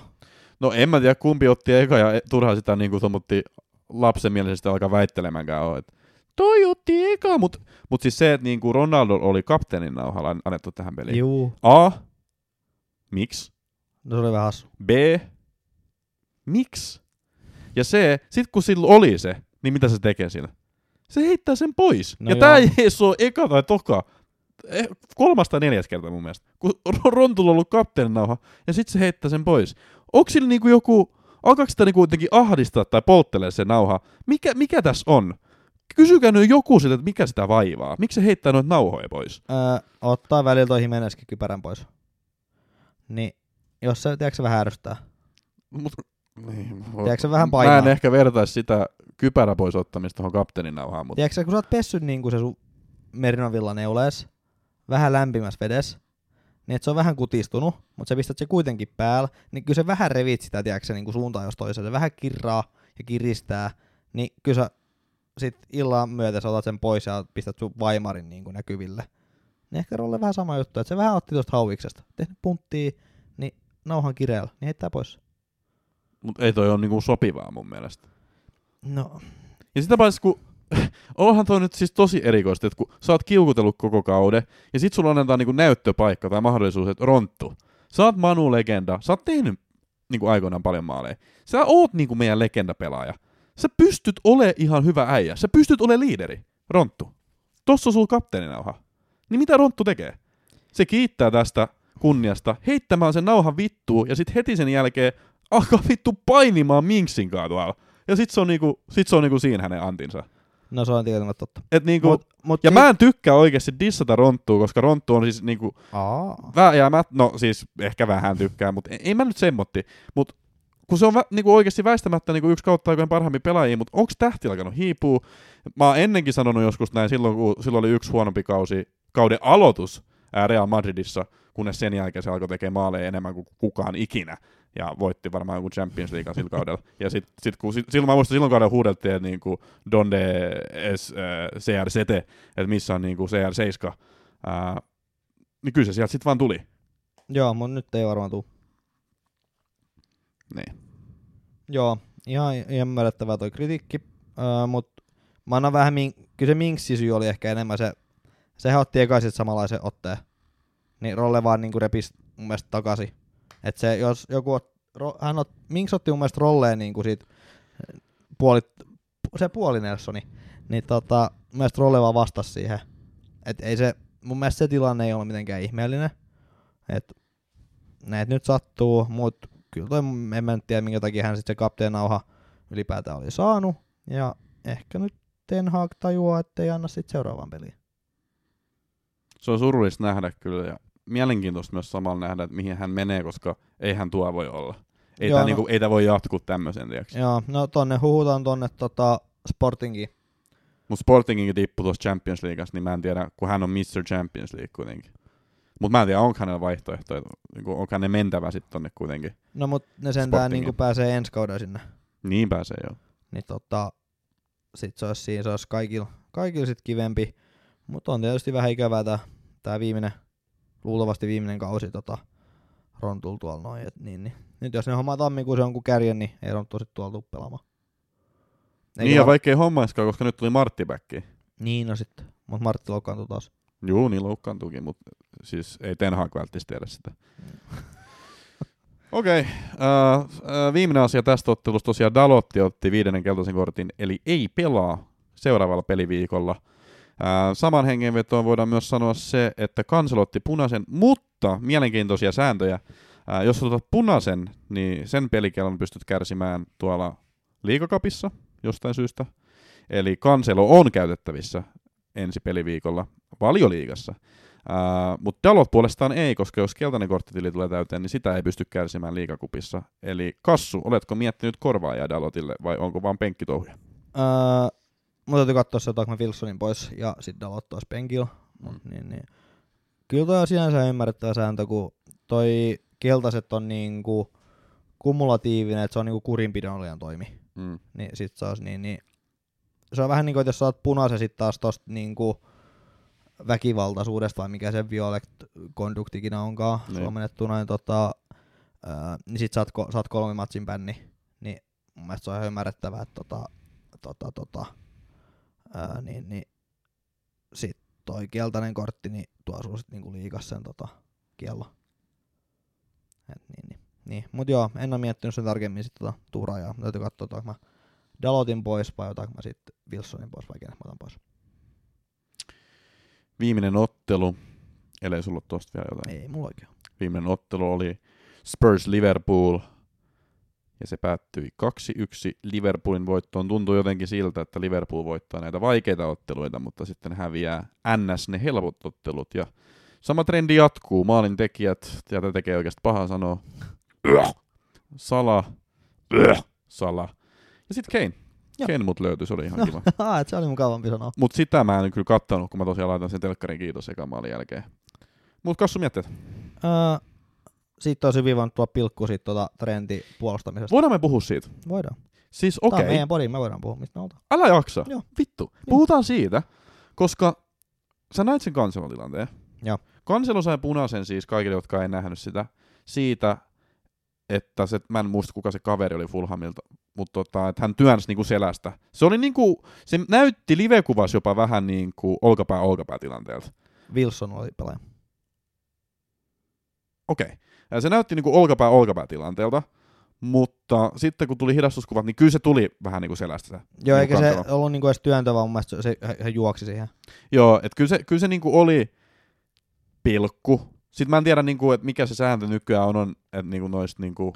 No en mä tiedä kumpi otti eka ja turhaan sitä niinku tommotti lapsenmielisesti alkaa väittelemäänkään ole. että Toi otti eka, mut, mut siis se, että niinku Ronaldo oli kapteenin nauhalla annettu tähän peliin. Juu. A. Miksi? No se oli vähän hassu. B. Miksi? Ja C. Sit kun sillä oli se, niin mitä se tekee sillä? Se heittää sen pois. No ja joo. tää ei ole eka tai toka. Eh, Kolmas tai neljäs kerta mun mielestä. Kun Ron- Rontulla on ollut kapteenin nauha, ja sit se heittää sen pois. Onko sillä niinku joku, alkaako sitä niinku jotenkin ahdistaa tai polttelee se nauha? Mikä, mikä tässä on? Kysykää nyt joku sitä, että mikä sitä vaivaa. Miksi se heittää noita nauhoja pois? Öö, ottaa välillä toi Jimenezkin kypärän pois. Niin, jos se, tiedätkö se vähän ärsyttää. Mut, niin, Tiedätkö se vähän Mä painaa? en ehkä vertaisi sitä kypärä pois ottamista tuohon kapteenin nauhaan, mutta Tiedätkö sä, kun sä oot pessyt niin kuin se sun merinovilla neulees, vähän lämpimässä vedessä, niin että se on vähän kutistunut, mutta sä pistät se kuitenkin päällä, niin kyllä se vähän revit sitä, tiedätkö niin kuin suuntaan jos toiseen. Se vähän kirraa ja kiristää, niin kyllä sä sit illan myötä sä otat sen pois ja pistät sun vaimarin niin kuin näkyville. Niin ehkä Rolle vähän sama juttu, että se vähän otti tuosta hauiksesta. Tehnyt punttia, niin nauhan kireellä, niin heittää pois. mut ei toi ole niinku sopivaa mun mielestä. No, Ja sitä paitsi, kun onhan toi nyt siis tosi erikoista, että kun sä oot kiukutellut koko kauden, ja sit sulla annetaan niinku näyttöpaikka tai mahdollisuus, että Ronttu, sä oot Manu-legenda, sä oot tehnyt niinku aikoinaan paljon maaleja. Sä oot niinku meidän legendapelaaja. Sä pystyt ole ihan hyvä äijä. Sä pystyt ole liideri. Ronttu. Tossa on sulla kapteeninauha. Niin mitä Ronttu tekee? Se kiittää tästä kunniasta heittämään sen nauhan vittuun ja sitten heti sen jälkeen alkaa vittu painimaan Minksin tuolla. Ja sit se on niinku, sit se on niinku siinä hänen antinsa. No se on tietenkin totta. Et niinku, Mut, mut ja mä en tykkää oikeasti dissata Ronttua, koska Ronttu on siis niinku Aa. vääjäämät, no siis ehkä vähän tykkää, mutta ei, ei mä nyt semmotti. Mutta kun se on vä, niinku oikeasti väistämättä niinku yksi kautta aikojen parhaimpia pelaajia, mutta onko tähti alkanut hiipua? Mä oon ennenkin sanonut joskus näin silloin, kun silloin oli yksi huonompi kausi, kauden aloitus Real Madridissa, kunnes sen jälkeen se alkoi tekemään maaleja enemmän kuin kukaan ikinä. Ja voitti varmaan joku Champions League sillä kaudella. Ja sit, sit, kun, sit, silloin mä muistan, silloin kaudella huudeltiin, niinku Donde es äh, CR7, että missä on niinku CR7. Äh, niin kyllä se sieltä sitten vaan tuli. Joo, mutta nyt ei varmaan tuu. Niin. Joo, ihan ymmärrettävää toi kritiikki, öö, mutta mä annan vähän, min- kyllä se minksi syy oli ehkä enemmän se, sehän otti ekaisin samanlaisen otteen, niin Rolle vaan niinku repisi mun mielestä takaisin. Et se, jos joku, ot, ro, hän ot, minks otti mun mielestä Rolleen niinku siitä puoli, se puoli Nelsoni, niin tota, mun mielestä Rolle vaan vastasi siihen. Et ei se, mun mielestä se tilanne ei ole mitenkään ihmeellinen. Et näet nyt sattuu, mutta kyllä toi, en mä nyt tiedä minkä takia hän sitten se kapteenauha ylipäätään oli saanut. Ja ehkä nyt Ten Hag tajuaa, että ei anna sitten seuraavaan peliin. Se on surullista nähdä kyllä ja mielenkiintoista myös samalla nähdä, että mihin hän menee, koska eihän tuo voi olla. Ei Joo, tämä no- niinku, ei voi jatkuu tämmöisen, tiiäks. Joo, no tonne huhutaan tonne tota Sportingiin. Mutta Sportingin tippui tuossa Champions Leagueassa, niin mä en tiedä, kun hän on Mr. Champions League kuitenkin. Mutta mä en tiedä, onko hänellä vaihtoehtoja, niinku, onko hänen mentävä sitten tonne kuitenkin. No mut ne sentään niinku pääsee ensi kaudella sinne. Niin pääsee joo. Niin tota, sit se olisi siinä, se olisi kaikilla, kaikilla sit kivempi. Mutta on tietysti vähän ikävää tää, tää viimeinen, luultavasti viimeinen kausi tota, Rontul tuolla noin. Et niin, niin. Nyt jos ne hommaa tammikuussa jonkun kärjen, niin ei Ronttu sit tuolla tuu pelaamaan. Eikä niin ja var- vaikka ei hommaiskaan, koska nyt tuli Martti backiin. Niin no sitten, mutta Martti loukkaantui taas. Juu, niin loukkaantuukin, mutta siis ei Ten Hag välttis tiedä sitä. Okei, okay. uh, uh, viimeinen asia tästä ottelusta tosiaan Dalotti otti viidennen keltaisen kortin, eli ei pelaa seuraavalla peliviikolla. Uh, saman hengenvetoon voidaan myös sanoa se, että Kanselo otti punaisen, mutta mielenkiintoisia sääntöjä. Uh, jos otat punaisen, niin sen pelikellon pystyt kärsimään tuolla liikakapissa jostain syystä. Eli Kanselo on käytettävissä ensi peliviikolla valioliigassa. Uh, mutta Dalot puolestaan ei, koska jos keltainen korttitili tulee täyteen, niin sitä ei pysty kärsimään liikakupissa. Eli Kassu, oletko miettinyt korvaajaa Dalotille vai onko vaan penkkitouhuja? Öö, mun täytyy katsoa se, otaanko mä Wilsonin pois ja sitten Dalot taas penkillä. Mut niin, niin. Kyllä toi on sinänsä ymmärrettävä sääntö, kun toi keltaiset on niinku kumulatiivinen, että se on niinku kurinpidonlijan toimi. Mm. Niin sit olisi niin, niin se on vähän niinku, että jos saat punaisen sit taas tosta niinku väkivaltaisuudesta vai mikä se violet konduktikinä onkaan Niin. suomennettuna, niin, tota, ää, niin sit saat, saat kolme matsin bänni. Niin mun mielestä se on ihan ymmärrettävää, että tota, tota, tota, ää, niin, niin sit toi keltainen kortti, niin tuo sulla sit niinku liikas sen tota, kiello. Et niin, niin. niin. Mut joo, en ole miettinyt sen tarkemmin sit tota tuurajaa. Täytyy katsoa, otanko mä Dalotin pois vai otanko mä sitten Wilsonin pois vai kenet mä otan pois. Viimeinen ottelu, ellei sulla tosta vielä jotain. Ei mulla oikein. Viimeinen ottelu oli Spurs Liverpool, ja se päättyi 2-1 Liverpoolin voittoon. Tuntuu jotenkin siltä, että Liverpool voittaa näitä vaikeita otteluita, mutta sitten häviää NS ne helpot ottelut. Ja sama trendi jatkuu. Maalin tekijät, tätä tekee oikeasti paha sanoa. Sala, Sala. Ja sitten Kane. Joo. Kane mut löytyi, se oli ihan No. kiva. Ah, et se oli mukavampi sanoa. Mut sitä mä en kyllä kattanut, kun mä tosiaan laitan sen telkkarin kiitos ekan maalin jälkeen. Mut Kassu mietteet. Öö, siitä olisi hyvin voinut tuo pilkku siitä tuota trendi puolustamisesta. Voidaan me puhua siitä? Voidaan. Siis Tämä okei, on meidän podi, me voidaan puhua, mistä me oltaan. älä jaksa. Joo. Vittu. Puhutaan siitä, koska sä näit sen Cancelon tilanteen. Joo. Cancelo sai punaisen siis kaikille, jotka ei nähnyt sitä, siitä, että se, mä en muista kuka se kaveri oli Fulhamilta, mutta tota, että hän työnsi niinku selästä. Se oli niinku, se näytti livekuvassa jopa vähän niinku olkapää olkapää tilanteelta. Wilson oli pelaaja. Okei. Ja Se näytti niinku olkapää olkapää tilanteelta, mutta sitten kun tuli hidastuskuvat, niin kyllä se tuli vähän niinku selästä. se Joo, eikä se ollut niinku edes työntävä, mun mielestä se, se, hän juoksi siihen. Joo, että kyllä se, kyllä se niinku oli pilkku. Sitten mä en tiedä, niinku, että mikä se sääntö nykyään on, on että niinku noista niinku,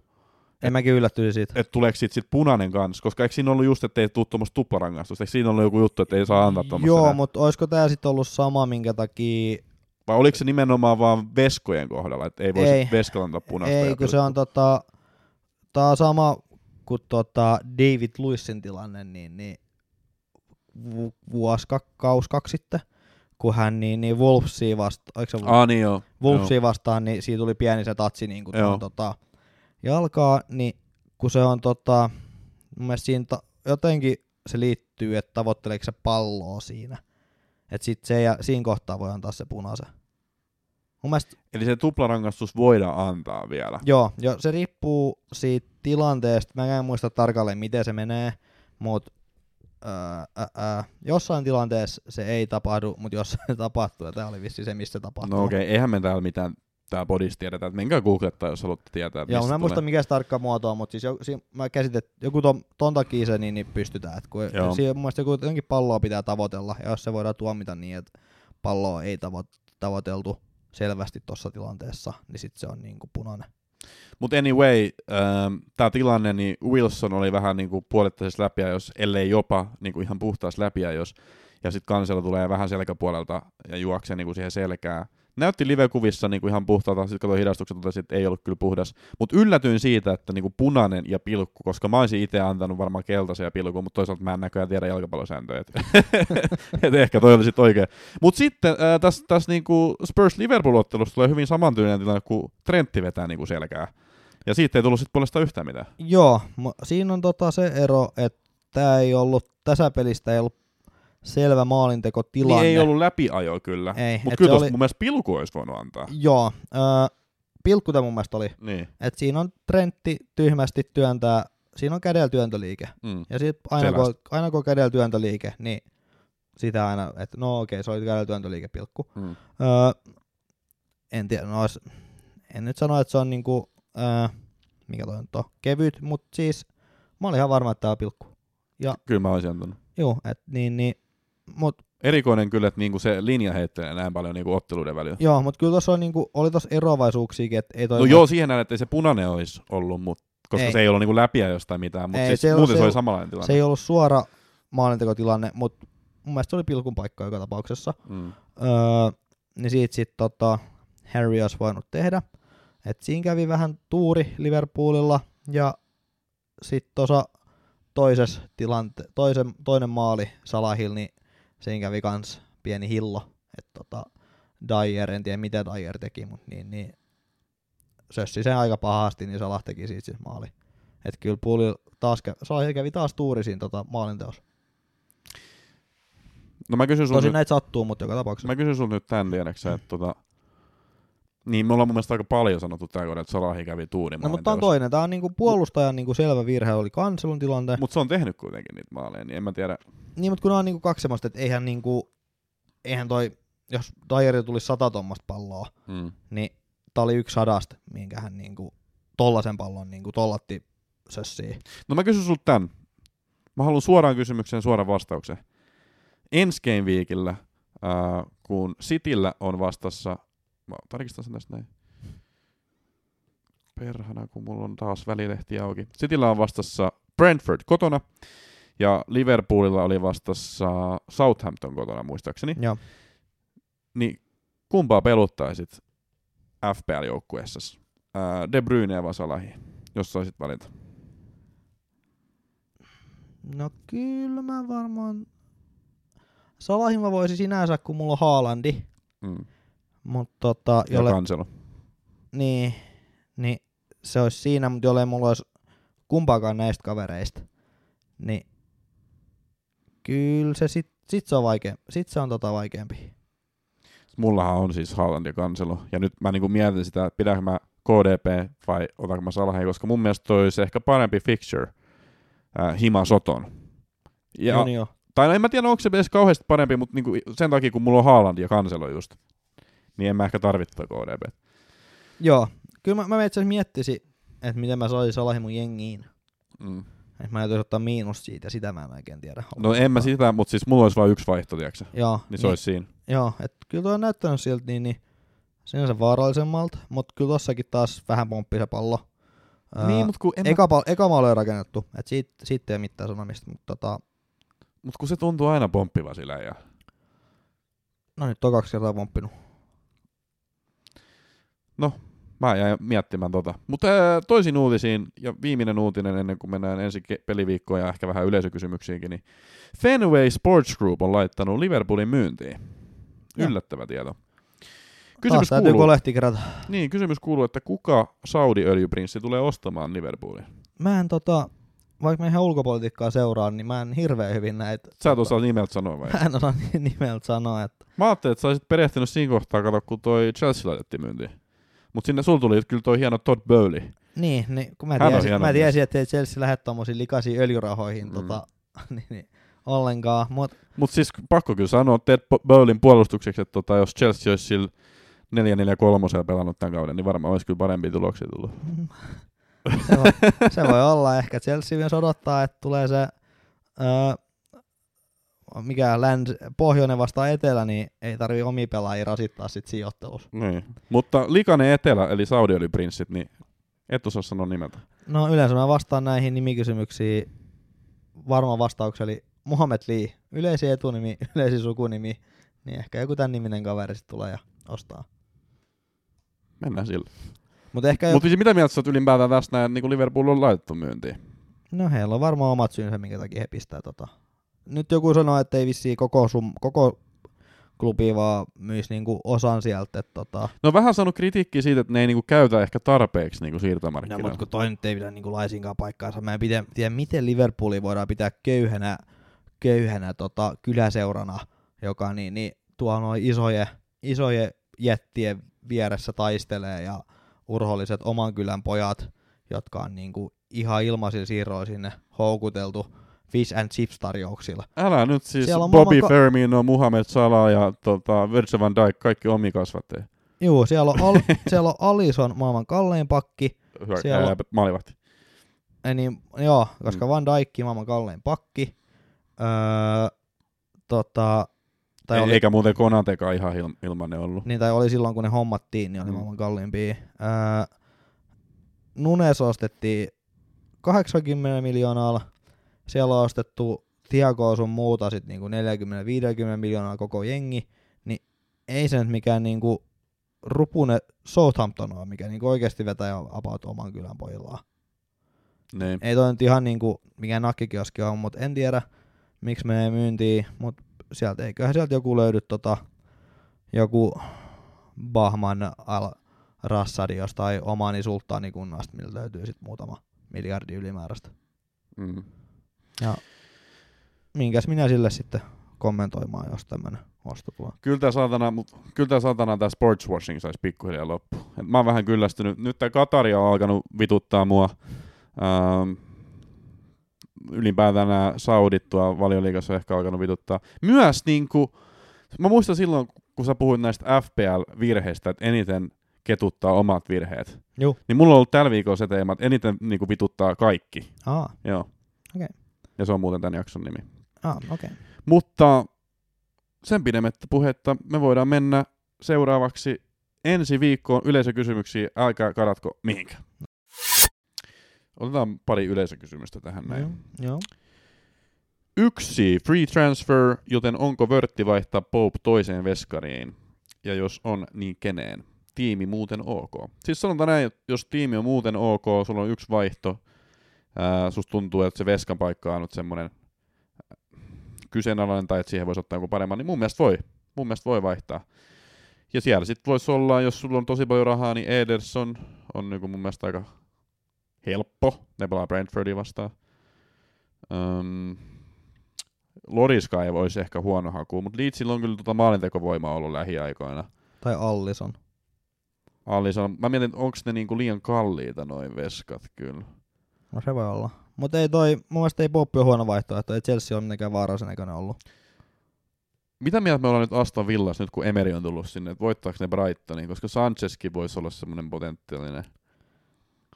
En mäkin yllättyisin siitä. että tuleeko siitä sit punainen kanssa, koska eikö siinä ollut just, että ei tule tuommoista tuplarangaistusta, eikö siinä ollut joku juttu, että ei saa antaa tuommoista Joo, mutta olisiko tää sitten ollut sama, minkä takia... Vai oliko se nimenomaan vaan veskojen kohdalla, että ei voisi veskalla antaa punaista? Ei, kun se on tota... Tää on sama kuin tota David Luissin tilanne, niin, niin vu- vuosi, kaus kaksi sitten, kun hän niin, niin Wolvesia vastaan, Ah niin joo. Wolvesia vastaan, niin siitä tuli pieni se tatsi niin kuin Joo. tuon, tota, jalkaa, niin kun se on tota, mun mielestä siinä ta- jotenkin se liittyy, että tavoitteleeko se palloa siinä. Että sit se ja siinä kohtaa voi antaa se punaisen. Mun mielestä, Eli se tuplarangaistus voidaan antaa vielä. joo, jo, se riippuu siitä tilanteesta. Mä en muista tarkalleen, miten se menee, mutta ää, ää, ää, jossain tilanteessa se ei tapahdu, mutta jossain se tapahtuu, ja tämä oli vissi se, missä se tapahtuu. No okei, okay. eihän me täällä mitään tää podissa tiedetä, että menkää googlettaa, jos haluatte tietää, että Joo, mä en muista mikä se tarkka muoto on, mutta siis joku, si, mä käsitin, että joku ton, ton takia se niin, niin pystytään. Et kun Joo. siinä mun mielestä joku jotenkin palloa pitää tavoitella, ja jos se voidaan tuomita niin, että palloa ei tavo, tavoiteltu selvästi tuossa tilanteessa, niin sitten se on niin kuin punainen. Mutta anyway, ähm, tämä tilanne, niin Wilson oli vähän niin kuin puolittaisessa läpiä, jos ellei jopa niin kuin ihan puhtaassa läpiä, jos ja sitten kansella tulee vähän selkäpuolelta ja juoksee niin kuin siihen selkään. Näytti live-kuvissa niin kuin ihan puhtaalta, sitten katsoin hidastukset, totesi, että ei ollut kyllä puhdas. Mutta yllätyin siitä, että niin kuin punainen ja pilkku, koska mä olisin itse antanut varmaan keltaisen ja pilkku, mutta toisaalta mä en näköjään tiedä jalkapallosääntöjä. Et, et ehkä toi oli sitten oikein. Mutta sitten äh, tässä täs niinku Spurs-Liverpool-ottelussa tulee hyvin samantyylinen tilanne, kun Trentti vetää niinku selkää. Ja siitä ei tullut sitten puolestaan yhtään mitään. Joo, siinä on tota se ero, että tämä ei ollut, tässä pelistä ei ollut selvä maalintekotilanne. Niin ei ollut läpiajo kyllä. Ei, Mutta kyllä oli- mun mielestä pilku olisi voinut antaa. Joo, öö, pilkku tämä mun mielestä oli. Niin. Et siinä on Trentti tyhmästi työntää, siinä on kädellä työntöliike. Mm. Ja sit aina kun, aina kun on kädellä työntöliike, niin sitä aina, että no okei, se oli kädellä työntöliike pilkku. Mm. Öö, en tiedä, no ois, en nyt sano, että se on niinku, öö, mikä toi nyt on, kevyt, mutta siis mä olin ihan varma, että tää on pilkku. Kyllä mä olisin antanut. Joo, et niin, niin, mut Erikoinen kyllä, että niinku se linja heittelee näin paljon niinku otteluiden välillä. joo, mut kyllä tossa on niinku, oli tossa eroavaisuuksiakin, että ei toi No joo, siihen näin, että ei se punainen olisi ollut, mut, koska Ei. se ei ollut niinku läpiä jostain mitään, mutta siis se muuten se se, oli samanlainen tilanne. se ei ollut suora maalintekotilanne, mutta mun mielestä se oli pilkun paikka joka tapauksessa. mm. Öö, niin siitä sitten tota, Harry olisi voinut tehdä. Et siinä kävi vähän tuuri Liverpoolilla ja sitten tuossa toisessa tilante- toisen, toinen maali Salahil, niin siinä kävi kans pieni hillo. Et tota, Dyer, en tiedä mitä Dyer teki, mutta niin, niin sössi sen aika pahasti, niin Salah teki siitä siis maali. Et kyllä puoli taas kävi, Salahil kävi taas tuuri siinä tota, maalinteossa. No mä kysyn Tosin nyt, näitä sattuu, mutta joka tapauksessa. mä kysyn sulta nyt tän tiedäksä, että tota, niin me ollaan mun mielestä aika paljon sanottu tää kohdalla, että Salahi kävi tuuri No, mutta tää on toinen. Tää on niinku puolustajan niinku selvä virhe oli kanselun tilanteen. Mutta se on tehnyt kuitenkin niitä maaleja, niin en mä tiedä. Niin, mutta kun on niinku kaksi semmoista, että eihän niinku, eihän toi, jos Dyeri tuli sata tuommoista palloa, Mm. niin tää oli yksi sadasta, minkä hän niinku tollasen pallon niinku tollatti sössiin. No mä kysyn sulta tän. Mä haluan suoraan kysymykseen suoran vastauksen. Ensi game weekillä, äh, kun Cityllä on vastassa, mä tarkistan sen tästä näin. Perhana, kun mulla on taas välilehti auki. Cityllä on vastassa Brentford kotona, ja Liverpoolilla oli vastassa Southampton kotona muistaakseni. Joo. Niin kumpaa peluttaisit FPL-joukkueessa? Äh, De Bruyne vai Salahi, jos saisit valita? No kyllä mä varmaan... Salahin mä voisin sinänsä, kun mulla on Haalandi, Mm. mutta tota, Ja jolle, kanselo. niin, niin se olisi siinä, mutta jollei mulla olisi kumpaakaan näistä kavereista, niin kyllä se sit, sit se on vaikea, sit se on tota vaikeampi. Mullahan on siis Haaland ja kanselo. Ja nyt mä niinku mietin sitä, että pidänkö mä KDP vai otanko mä Salahin, koska mun mielestä toi olisi ehkä parempi fixture äh, Hima Soton. Ja, Joo, niin joo. tai no en mä tiedä, onko se edes kauheasti parempi, mutta niinku sen takia, kun mulla on Haaland ja kanselo just, niin en mä ehkä tarvitse KDP. Joo, kyllä mä, mä itse asiassa miettisin, että miten mä saisin Salahin mun jengiin. Mm. Että mä täytyisi ottaa miinus siitä, sitä mä en oikein tiedä. No en mä sitä, mutta siis mulla olisi vain yksi vaihto. Joo, Niin se olisi siinä. Joo, että kyllä toi on näyttänyt siltä niin, niin sinänsä vaarallisemmalta, mutta kyllä tossakin taas vähän pomppi se pallo. Niin, mutta kun, en eka, pal- eka maali on rakennettu, että siitä, siitä ei ole mitään sanomista, mutta tota, mut kun se tuntuu aina pomppiva sillä ja no nyt on kaksi kertaa pomppinut. Mä jäin miettimään tota. Mutta toisin uutisiin ja viimeinen uutinen ennen kuin mennään ensi peliviikkoon ja ehkä vähän yleisökysymyksiinkin, niin Fenway Sports Group on laittanut Liverpoolin myyntiin. Yllättävä tieto. Taas Kysymys täytyy kuuluu, kolehti kerätä. niin, kysymys kuuluu, että kuka Saudi-öljyprinssi tulee ostamaan Liverpoolin? Mä en tota, vaikka mä ihan ulkopolitiikkaa seuraan, niin mä en hirveän hyvin näitä. Sä et osaa nimeltä sanoa vai? Mä en osaa ni- nimeltä sanoa, että Mä ajattelin, että sä olisit perehtynyt siinä kohtaa, kato, kun toi Chelsea laitettiin myyntiin. Mutta sinne sul tuli kyllä toi hieno Todd Bowley. niin, niin kun mä tiesin, mä tiesin että ei Chelsea lähde tommosiin likaisiin öljyrahoihin Mm. tota, niin, niin, ollenkaan, mut Mutta siis pakko kyllä sanoa Ted Bowlin puolustukseksi, että tota, jos Chelsea olisi sillä 4-4-3 pelannut tämän kauden, niin varmaan olisi kyllä parempia tuloksia tullut. se, voi, se voi olla ehkä. Chelsea myös odottaa, että tulee se öö, mikä läns, pohjoinen vastaan etelä, niin ei tarvi omia pelaajia rasittaa sit sijoittelussa. Niin. Mutta likainen etelä, eli Saudi-öljyprinssit, niin et osaa sanoa nimeltä. No yleensä mä vastaan näihin nimikysymyksiin varma vastauksia, eli Mohamed Lee, yleisin etunimi, yleisin sukunimi, niin ehkä joku tämän niminen kaveri sit tulee ja ostaa. Mennään sillä. Mutta ehkä, Mutta siis mitä mieltä sä oot ylipäätään tästä näin, niin Liverpool on laitettu myyntiin? no heillä on varmaan omat syynsä, minkä takia he pistää tota. Nyt joku sanoo, että ei vissiin koko, sum, koko klubi vaan myisi niinku osan sieltä, että tota, No vähän saanut kritiikkiä siitä, että ne ei niinku käytä ehkä tarpeeksi niinku No, siirtomarkkinoilla. mutta kun toi nyt ei pidä niinku laisinkaan paikkaansa. Mä en pidä, tiedä, miten Liverpoolia voidaan pitää köyhänä, köyhänä tota, kyläseurana, joka niin, niin tuo noin isoje, isoje jättien vieressä taistelee ja urholliset oman kylän pojat, jotka on niinku ihan ilmaisilla siirroilla sinne houkuteltu fish and chips tarjouksilla. Älä nyt siis Siellä on Bobby ka- Firmino, Muhammed Salah ja tota, Virgil van Dijk, kaikki omi kasvatteja. Juu, siellä on, Al, siellä on Alison maailman kallein pakki, Siellä Siellä... on- Maalivahti. Niin, joo, koska Mm. Van Dijk maailman kallein pakki. Öö, tota, tai, Ei, oli, Eikä muuten Konatekaan ihan il- ilmanen ollut. niin, tai oli silloin, kun ne hommattiin, niin oli Mm. mm. maailman kalliimpia. Öö, Nunes ostettiin 80 miljoonaa. Siellä on ostettu Thiago sun muuta sit niinku 40-50 miljoonaa koko jengi. Niin ei se nyt mikään niinku rupune Southampton ole, mikä niinku oikeasti vetää jo about oman kylän pojillaan. Niin. Ei toi nyt ihan niinku mikä nakkikioski on, mutta en tiedä miksi menee myyntiin, mutta sieltä eiköhän sieltä joku löydy tota, joku Bahman al Rassadi jostain Omani sulttaanikunnasta, millä löytyy sitten muutama miljardi ylimääräistä. Mm. Minkäs minä sille sitten kommentoimaan, jos tämmönen osto tulee. Kyllä tää saatana, mut, kyllä tää saatana sportswashing saisi pikkuhiljaa loppu. Et mä oon vähän kyllästynyt. Nyt tää Katari on alkanut vituttaa mua. Ähm, ylipäätään nämä Saudit tuolla valioliigassa on ehkä alkanut vituttaa. Myös niinku, mä muistan silloin, kun sä puhuit näistä FPL-virheistä, että eniten ketuttaa omat virheet. Juu. Niin mulla on ollut tällä viikolla se teema, että eniten niinku vituttaa kaikki. Aa, Joo. Okei. Ja se on muuten tämän jakson nimi. okei. Okay. Mutta sen pidemmittä puhetta me voidaan mennä seuraavaksi ensi viikkoon yleisökysymyksiin. Älkää karatko mihinkä. Otetaan pari yleisökysymystä tähän näin. Joo, joo. Yksi, free transfer, joten onko vörtti vaihtaa Pope toiseen veskariin? Ja jos on, niin keneen? Tiimi muuten ok. Siis sanotaan näin, että jos tiimi on muuten ok, sulla on yksi vaihto, ää, susta tuntuu, että se veskan paikka on nyt semmoinen kyseenalainen tai että siihen voisi ottaa joku paremman, niin mun mielestä voi. Mun mielestä voi vaihtaa. Ja siellä sitten voisi olla, jos sulla on tosi paljon rahaa, niin Ederson on niin mun mielestä aika helppo. Ne pelaa Brentfordia vastaan. Öm, Loriska ei voisi ehkä huono haku, mutta Leedsillä on kyllä tuota maalintekovoimaa ollut lähiaikoina. Tai Allison. Allison, mä mietin, onko ne niinku liian kalliita noin veskat kyllä. No se voi olla. Mutta ei toi, mun mielestä ei Poppi ole huono vaihtoehto, ei Chelsea on mitenkään vaarallisen näköinen ollut. Mitä mieltä me ollaan nyt Aston Villas nyt kun Emery on tullut sinne, että voittaako ne Brightonin, koska Sanchezkin voisi olla semmoinen potentiaalinen.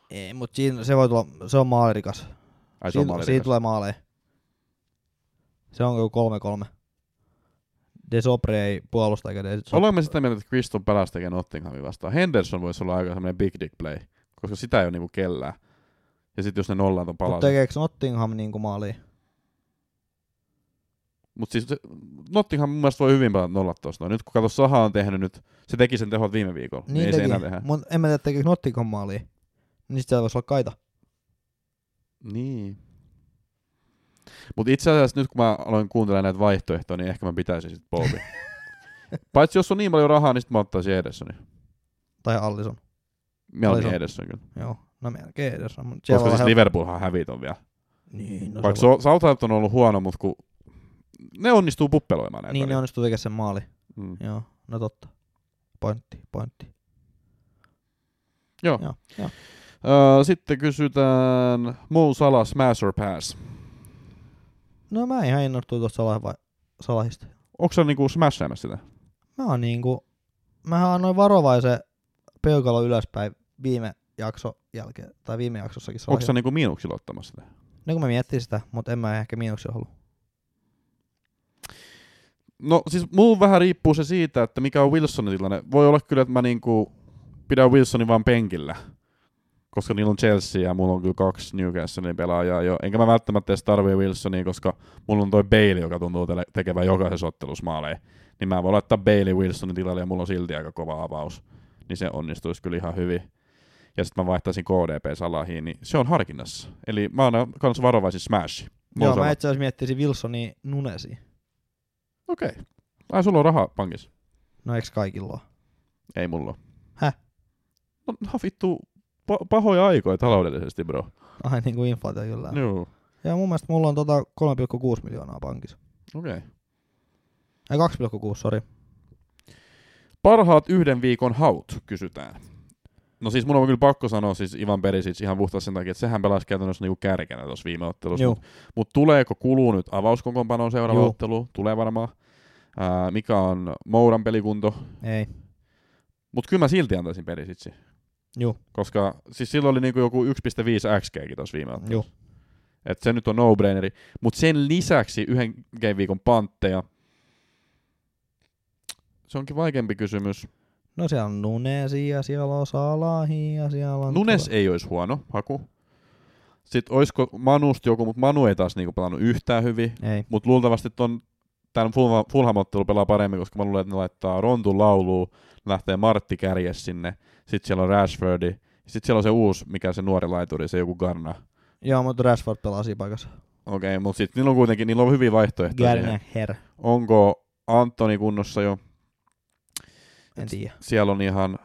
Ei, mutta siinä se voi tulla, se on maalirikas. Ai se on maalirikas. siitä tulee maaleja. Se on joku 3-3. Desopre ei puolusta eikä Desopre. Ollaan me sitä mieltä, että Crystal Palace tekee Nottinghamin vastaan. Henderson voisi olla aika semmoinen big dick play, koska sitä ei ole niinku kellään. Ja sitten jos ne nollaan ton Mutta palasen. tekeekö Nottingham niinku maaliin? Mutta siis Nottingham mun mielestä voi hyvin paljon nollat noin. Nyt kun kato Saha on tehnyt nyt, se teki sen tehot viime viikolla. Niin, ei se enää tehdä. Mut en mä tiedä, tekeekö Nottingham maaliin. Niin sit siellä voisi olla kaita. Niin. Mutta itse asiassa nyt kun mä aloin kuuntelemaan näitä vaihtoehtoja, niin ehkä mä pitäisin sit Poopin. Paitsi jos on niin paljon rahaa, niin sit mä ottaisin Edersonin. Tai Allison. Mieluummin Alisson. Ederson kyllä. Joo. No melkein edes. Mut Koska siis hel- Liverpoolhan hävit on vielä. Niin, no Vaikka se on- so, Southampton on ollut huono, mutta kun ne onnistuu puppeloimaan näitä. Niin ne välillä. onnistuu tekemään sen maali. Mm. Joo, no totta. Pointti, pointti. Joo. Joo, joo. Öö, sitten kysytään Mo Salah Smash or Pass. No mä ihan innostuin tuosta Salah vai, Salahista. Onko se niinku smashaamassa sitä? Mä oon niinku, mähän annoin varovaisen peukalo ylöspäin viime jakso jälkeen, tai viime jaksossakin Onko se niinku miinuksilla ottamassa sitä? No kun mä miettin sitä, mutta en mä ehkä miinuksia halua. No siis mulla vähän riippuu se siitä, että mikä on Wilsonin tilanne. Voi olla kyllä, että mä niinku pidän Wilsonin vaan penkillä. Koska niillä on Chelsea ja mulla on kyllä kaksi Newcastlein pelaajaa jo. Enkä mä välttämättä edes tarvii Wilsonia, koska mulla on toi Bailey, joka tuntuu tekevän jokaisessa ottelussa maaleja. Niin mä voin laittaa Bailey Wilsonin tilalle ja mulla on silti aika kova avaus. Niin se onnistuisi kyllä ihan hyvin. Ja sitten mä vaihtaisin KDP Salahiin, niin se on harkinnassa. Eli mä oon kans varovaisin smash. Joo, mä itse asiassa miettisin Wilsonia Nunesiin. Okei. Okay. Ai sulla on rahaa pankissa? No eiks kaikilla ole? Ei mulla. Häh? No, no vittu, pa- pahoja aikoja taloudellisesti, bro. Ai niinku inflaatio kyllä. Joo. Ja mun mielestä mulla on tota 3,6 miljoonaa pankissa. Okei. Okay. Ei 2,6, sori. Parhaat yhden viikon haut, kysytään. No siis mun on kyllä pakko sanoa siis Ivan Perisic ihan puhtaasti sen takia, että sehän pelasi käytännössä niinku kärkenä tuossa viime ottelussa. Mutta mut tuleeko kuluu nyt avauskokoonpanoon seuraava Juu. ottelu? Tulee varmaan. Ää, mikä on Mouran pelikunto? Ei. Mutta kyllä mä silti antaisin Perisicin. Juu. Koska siis silloin oli niinku joku 1.5 XGkin tuossa viime ottelussa. Et se nyt on no-braineri. Mutta sen lisäksi yhden game viikon pantteja. Se onkin vaikeampi kysymys. No siellä on Nunesi ja siellä on Salahi ja siellä on... Nunes ei olisi huono haku. Sitten olisiko Manusta joku, mutta Manu ei taas niinku pelannut yhtään hyvin. Ei. Mutta luultavasti ton, tämän Fulham- Fulham-ottelu pelaa paremmin, koska mä luulen, että ne laittaa Rontun lauluun, lähtee Martti kärjes sinne, sitten siellä on Rashfordi, sitten siellä on se uusi, mikä se nuori laituri, se joku Garna. Joo, mutta Rashford pelaa siinä paikassa. Okei, okay, mutta sitten niillä on kuitenkin niillä on hyviä vaihtoehtoja. Garner. Onko Antoni kunnossa jo? En tiedä. Siellä on ihan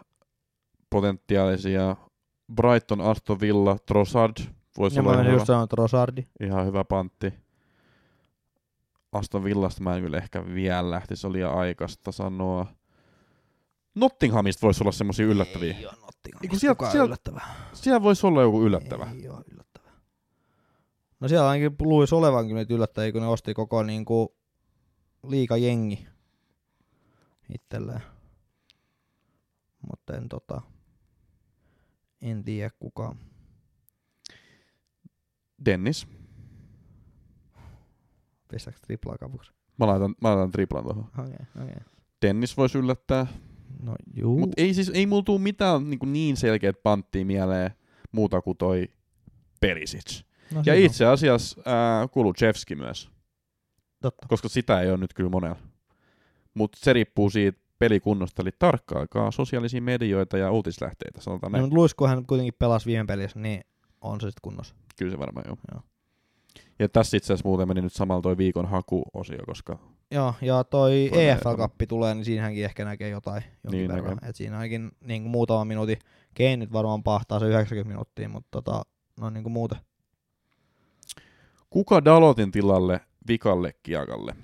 potentiaalisia Brighton, Aston Villa, Trossard. Voisi Ja mä olla ihan just hyvä, sanonut Rosardi. ihan hyvä pantti. Aston Villasta mä en kyllä ehkä vielä lähtisi, se oli liian aikaista sanoa. Nottinghamista voisi olla semmoisia yllättäviä. Ei oo Nottinghamista siellä- siellä- yllättävää. Siellä voisi olla joku yllättävä. Ei oo yllättävää. No siellä ainakin luulisi olevankin nyt yllättäviä, kun ne osti koko niinku liika jengi itselleen. Mutta en tota, en tiedä kukaan. Dennis. Pistääkö triplaa kavuksi? Mä laitan, mä laitan triplan tuohon. Okei, okay, okei. Okay. Dennis voisi yllättää. No juu. Mutta ei siis, ei mulla tuu mitään niin, niin selkeät panttia mieleen muuta kuin toi Perisic. no, Ja itse asiassa ää, Kulusevski myös, Totta. koska sitä ei ole nyt kyllä monella. Mutta se riippuu siitä pelikunnosta, eli tarkkaakaa sosiaalisia medioita ja uutislähteitä, sanotaan No, näin. kun hän kuitenkin pelasi viime pelissä, niin on se sitten kunnossa. Kyllä se varmaan joo. Joo. Ja tässä itse asiassa muuten meni nyt samalla toi viikon hakuosio, koska Joo, ja toi EFL-kappi tulee, niin siinähänkin ehkä näkee jotain jonkin Niin verran. näkee. Et siinä ainakin niin kuin muutama minuutin, Kane nyt varmaan pahtaa se 90 minuuttia, mutta tota, no niin kuin muuten. kuka Dalotin tilalle vikalle kiakalle?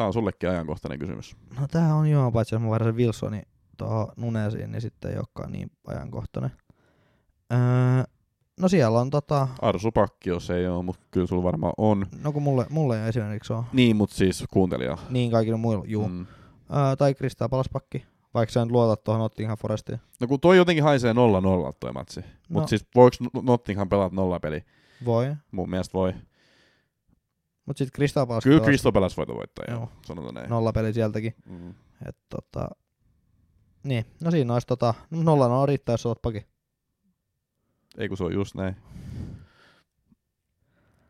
Tämä on sullekin ajankohtainen kysymys. No tää on joo, paitsi jos mä vaihdan Wilsonin tuohon Nunesiin, niin sitten ei olekaan niin ajankohtainen. Öö, no siellä on tota, Arsu Pakki, jos ei ole, mutta kyllä sulla varmaan on. no kun mulle, mulle ei esimerkiksi ole, Niin, mutta siis kuuntelija. niin kaikilla muilla, juu. Mm. Öö, tai Krista Palaspakki, vaikka sä nyt luotat tuohon Nottingham Forestiin. No kun toi jotenkin haisee 0-0 toi matsi. No. Mutta siis voiko Nottingham pelata nollapeli? Voi, Mun mielestä voi. Mutta sitten Krista Palaspakki Kyllä Crystal Palace voito voittaa, joo. Sanotaan näin. nollapeli sieltäkin. Mm. Et tota, niin, no siinä olisi tota, no nolla no riittää, jos otat paki. Ei kun se on just näin.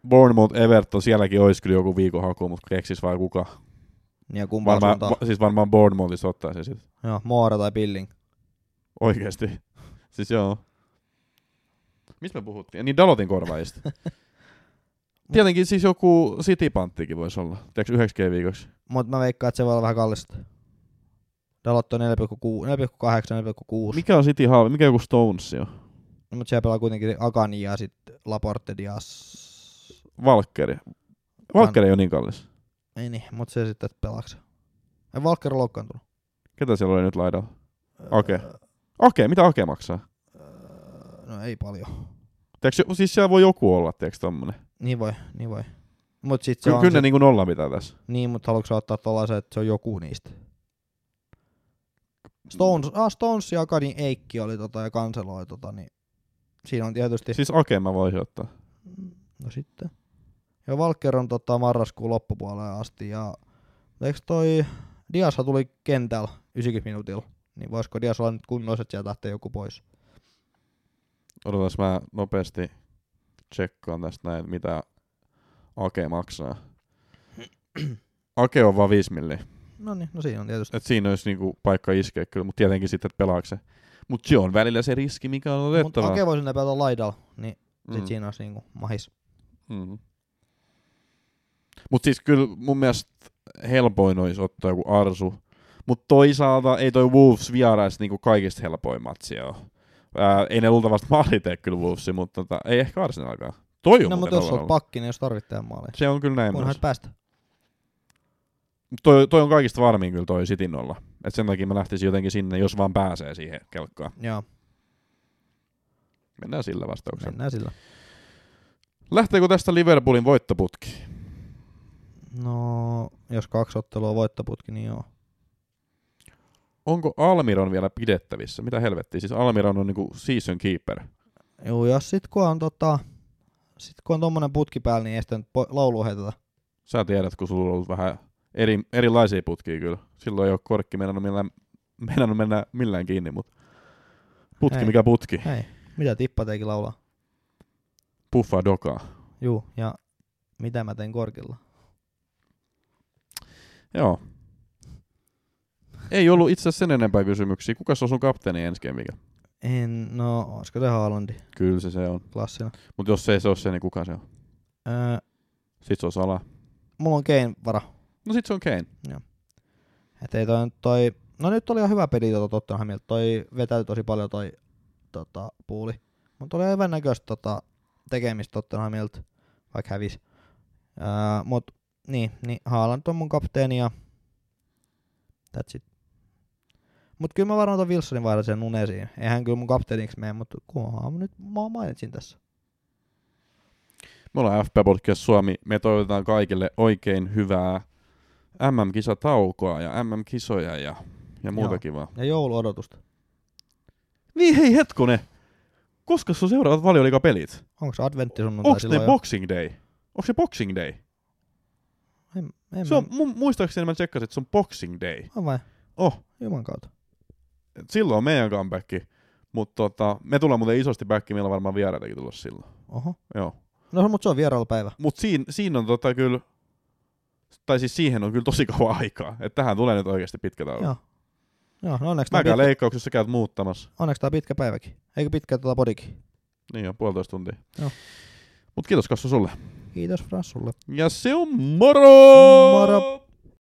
Bournemouth Everton, sielläkin olisi kyllä joku viikon haku, mutta keksis vai kuka. Ja kumpaa Varmaan, va, siis varmaan Bournemouthissa ottaisi sit. Joo, Moora tai Billing. Oikeesti. Siis joo. Mistä me puhuttiin? Niin Dalotin korvaajista. Tietenkin siis joku City-panttikin voisi olla. Tiedätkö yhdeksi viikoksi? Mutta mä veikkaan, että se voi olla vähän kallista. Dalot on 4,6, 4,8, 4,6. Mikä on City halvi? Mikä joku Stones on? Mutta siellä pelaa kuitenkin Agani ja sitten Laporte Dias. Valkkeri. Valkkeri ei ole niin kallis. Ei niin, mutta se sitten, että pelaaks. Ei Valker on loukkaantunut. Ketä siellä oli nyt laidalla? Okei. Okei, mitä Ake maksaa? Öö, No ei paljon. Tiedätkö, siis siellä voi joku olla, tiedätkö tommonen? Niin voi, niin voi. Mut sit se Kyllä, on kyllä se, ne niinku nolla pitää tässä. Niin, mutta haluatko ottaa tollasen, että se on joku niistä? Stones, ah, Stones ja Akadin Eikki oli tota ja kanseloi tota, niin siinä on tietysti... Siis Ake mä voisin ottaa. No sitten. Ja Valker on tota marraskuun loppupuolelle asti ja eikö toi Diasa tuli kentällä 90 minuutilla, niin voisiko Dias olla nyt kunnossa, että sieltä lähtee joku pois? Odotas mä nopeasti tsekkaan tästä näin, mitä Ake maksaa. Ake on vaan 5 milliä. No niin, no siinä on tietysti. Et siinä olisi niinku paikka iskeä kyllä, mutta tietenkin sitten, että pelaako se. Mutta se on välillä se riski, mikä on Mutta otettava. Ake voi sinne pelata laidalla, niin sit Mm. siinä olisi niinku mahis. Mm-hmm. Mutta siis kyllä mun mielestä helpoin olisi ottaa joku Arsu. Mutta toisaalta ei toi Wolves vierais niinku kaikista helpoin matsia ole. Ää, ei ne luultavasti maali tee kyllä Wolvesi, mutta tota, ei ehkä Arsenalkaan. Toi on No mutta jos olet pakki, niin jos tarvitsee maaleja. Se on kyllä näin Kunhan päästä. Toi, toi on kaikista varmin kyllä toi Cityn olla. Et sen takia mä lähtisin jotenkin sinne, jos vaan pääsee siihen kelkkaan. Joo, Mennään sillä vastauksella. mennään sillä. Lähteekö tästä Liverpoolin voittoputki? No, jos kaksi ottelua voittoputki, niin joo. Onko Almiron vielä pidettävissä? Mitä helvettiä? Siis Almiron on niinku season keeper. Joo, jos sit kun on tota, sit kun on tommonen putki päällä, niin ei sitä nyt po- laulua heitetä. Sä tiedät, kun sulla on ollut vähän eri, erilaisia putkia kyllä. Silloin ei ole korkki mennä millään, mennä, mennä millään kiinni, mutta putki Ei. mikä putki. Hei, mitä tippa teikin laulaa? Puffa dokaa. Juu, ja mitä mä tein korkilla? Joo. Ei ollut itse asiassa sen enempää kysymyksiä. Kuka on sun kapteeni ensi kemmikä? En, no, olisiko se Haalandi Kyllä se se on. klassina? Mutta jos se ei se ole se, niin kuka se on? Öö, Sitten se on Sala. mulla on Kane vara. No sit se on Kane. Et ei toi, toi, no nyt oli ihan hyvä peli tota Tottenhamilta. Toi vetäytyi tosi paljon toi tota, puuli. Mutta oli hyvän näköistä tota, tekemistä Tottenhamilta, vaikka hävisi. Öö, mut niin, niin Haaland on mun kapteeni ja that's it. Mut kyllä mä varmaan ton Wilsonin vaihdan sen Nunesiin. Eihän kyllä mun kapteeniksi mene, mutta kunhan nyt mä mainitsin tässä. Me ollaan FP Podcast Suomi. Me toivotetaan kaikille oikein hyvää MM-kisataukoa ja MM-kisoja ja, ja muuta Joo. kivaa. Ja jouluodotusta. Niin hei hetkone! Koska sun seuraavat valioliigapelit? Onko se adventtisunnuntai Onko ne silloin jo? Boxing Day? Onko se Boxing Day? En, en Se on, mun, muistaakseni mä tsekkasin, että se on Boxing Day. on vai? Oh, Juman kautta. Silloin on meidän comeback. Mutta tota, me tullaan muuten isosti back, meillä on varmaan vieraitakin tulla silloin. Oho. Joo. No mutta se on vierailupäivä. Mut siinä, siinä on tota kyllä, tai siis siihen on kyllä tosi kauan aikaa. Että tähän tulee nyt oikeasti pitkä tauko. Joo. Joo, no onneksi tää, Mä käyn pitkä, leikkauksessa käyt muuttamassa. onneksi tää pitkä päiväkin. Eikö pitkä tuota podikin? Niin on, puolitoista tuntia. Joo. Mut kiitos Kassu sulle. Kiitos Frans sulle. Ja se on moro! Moro!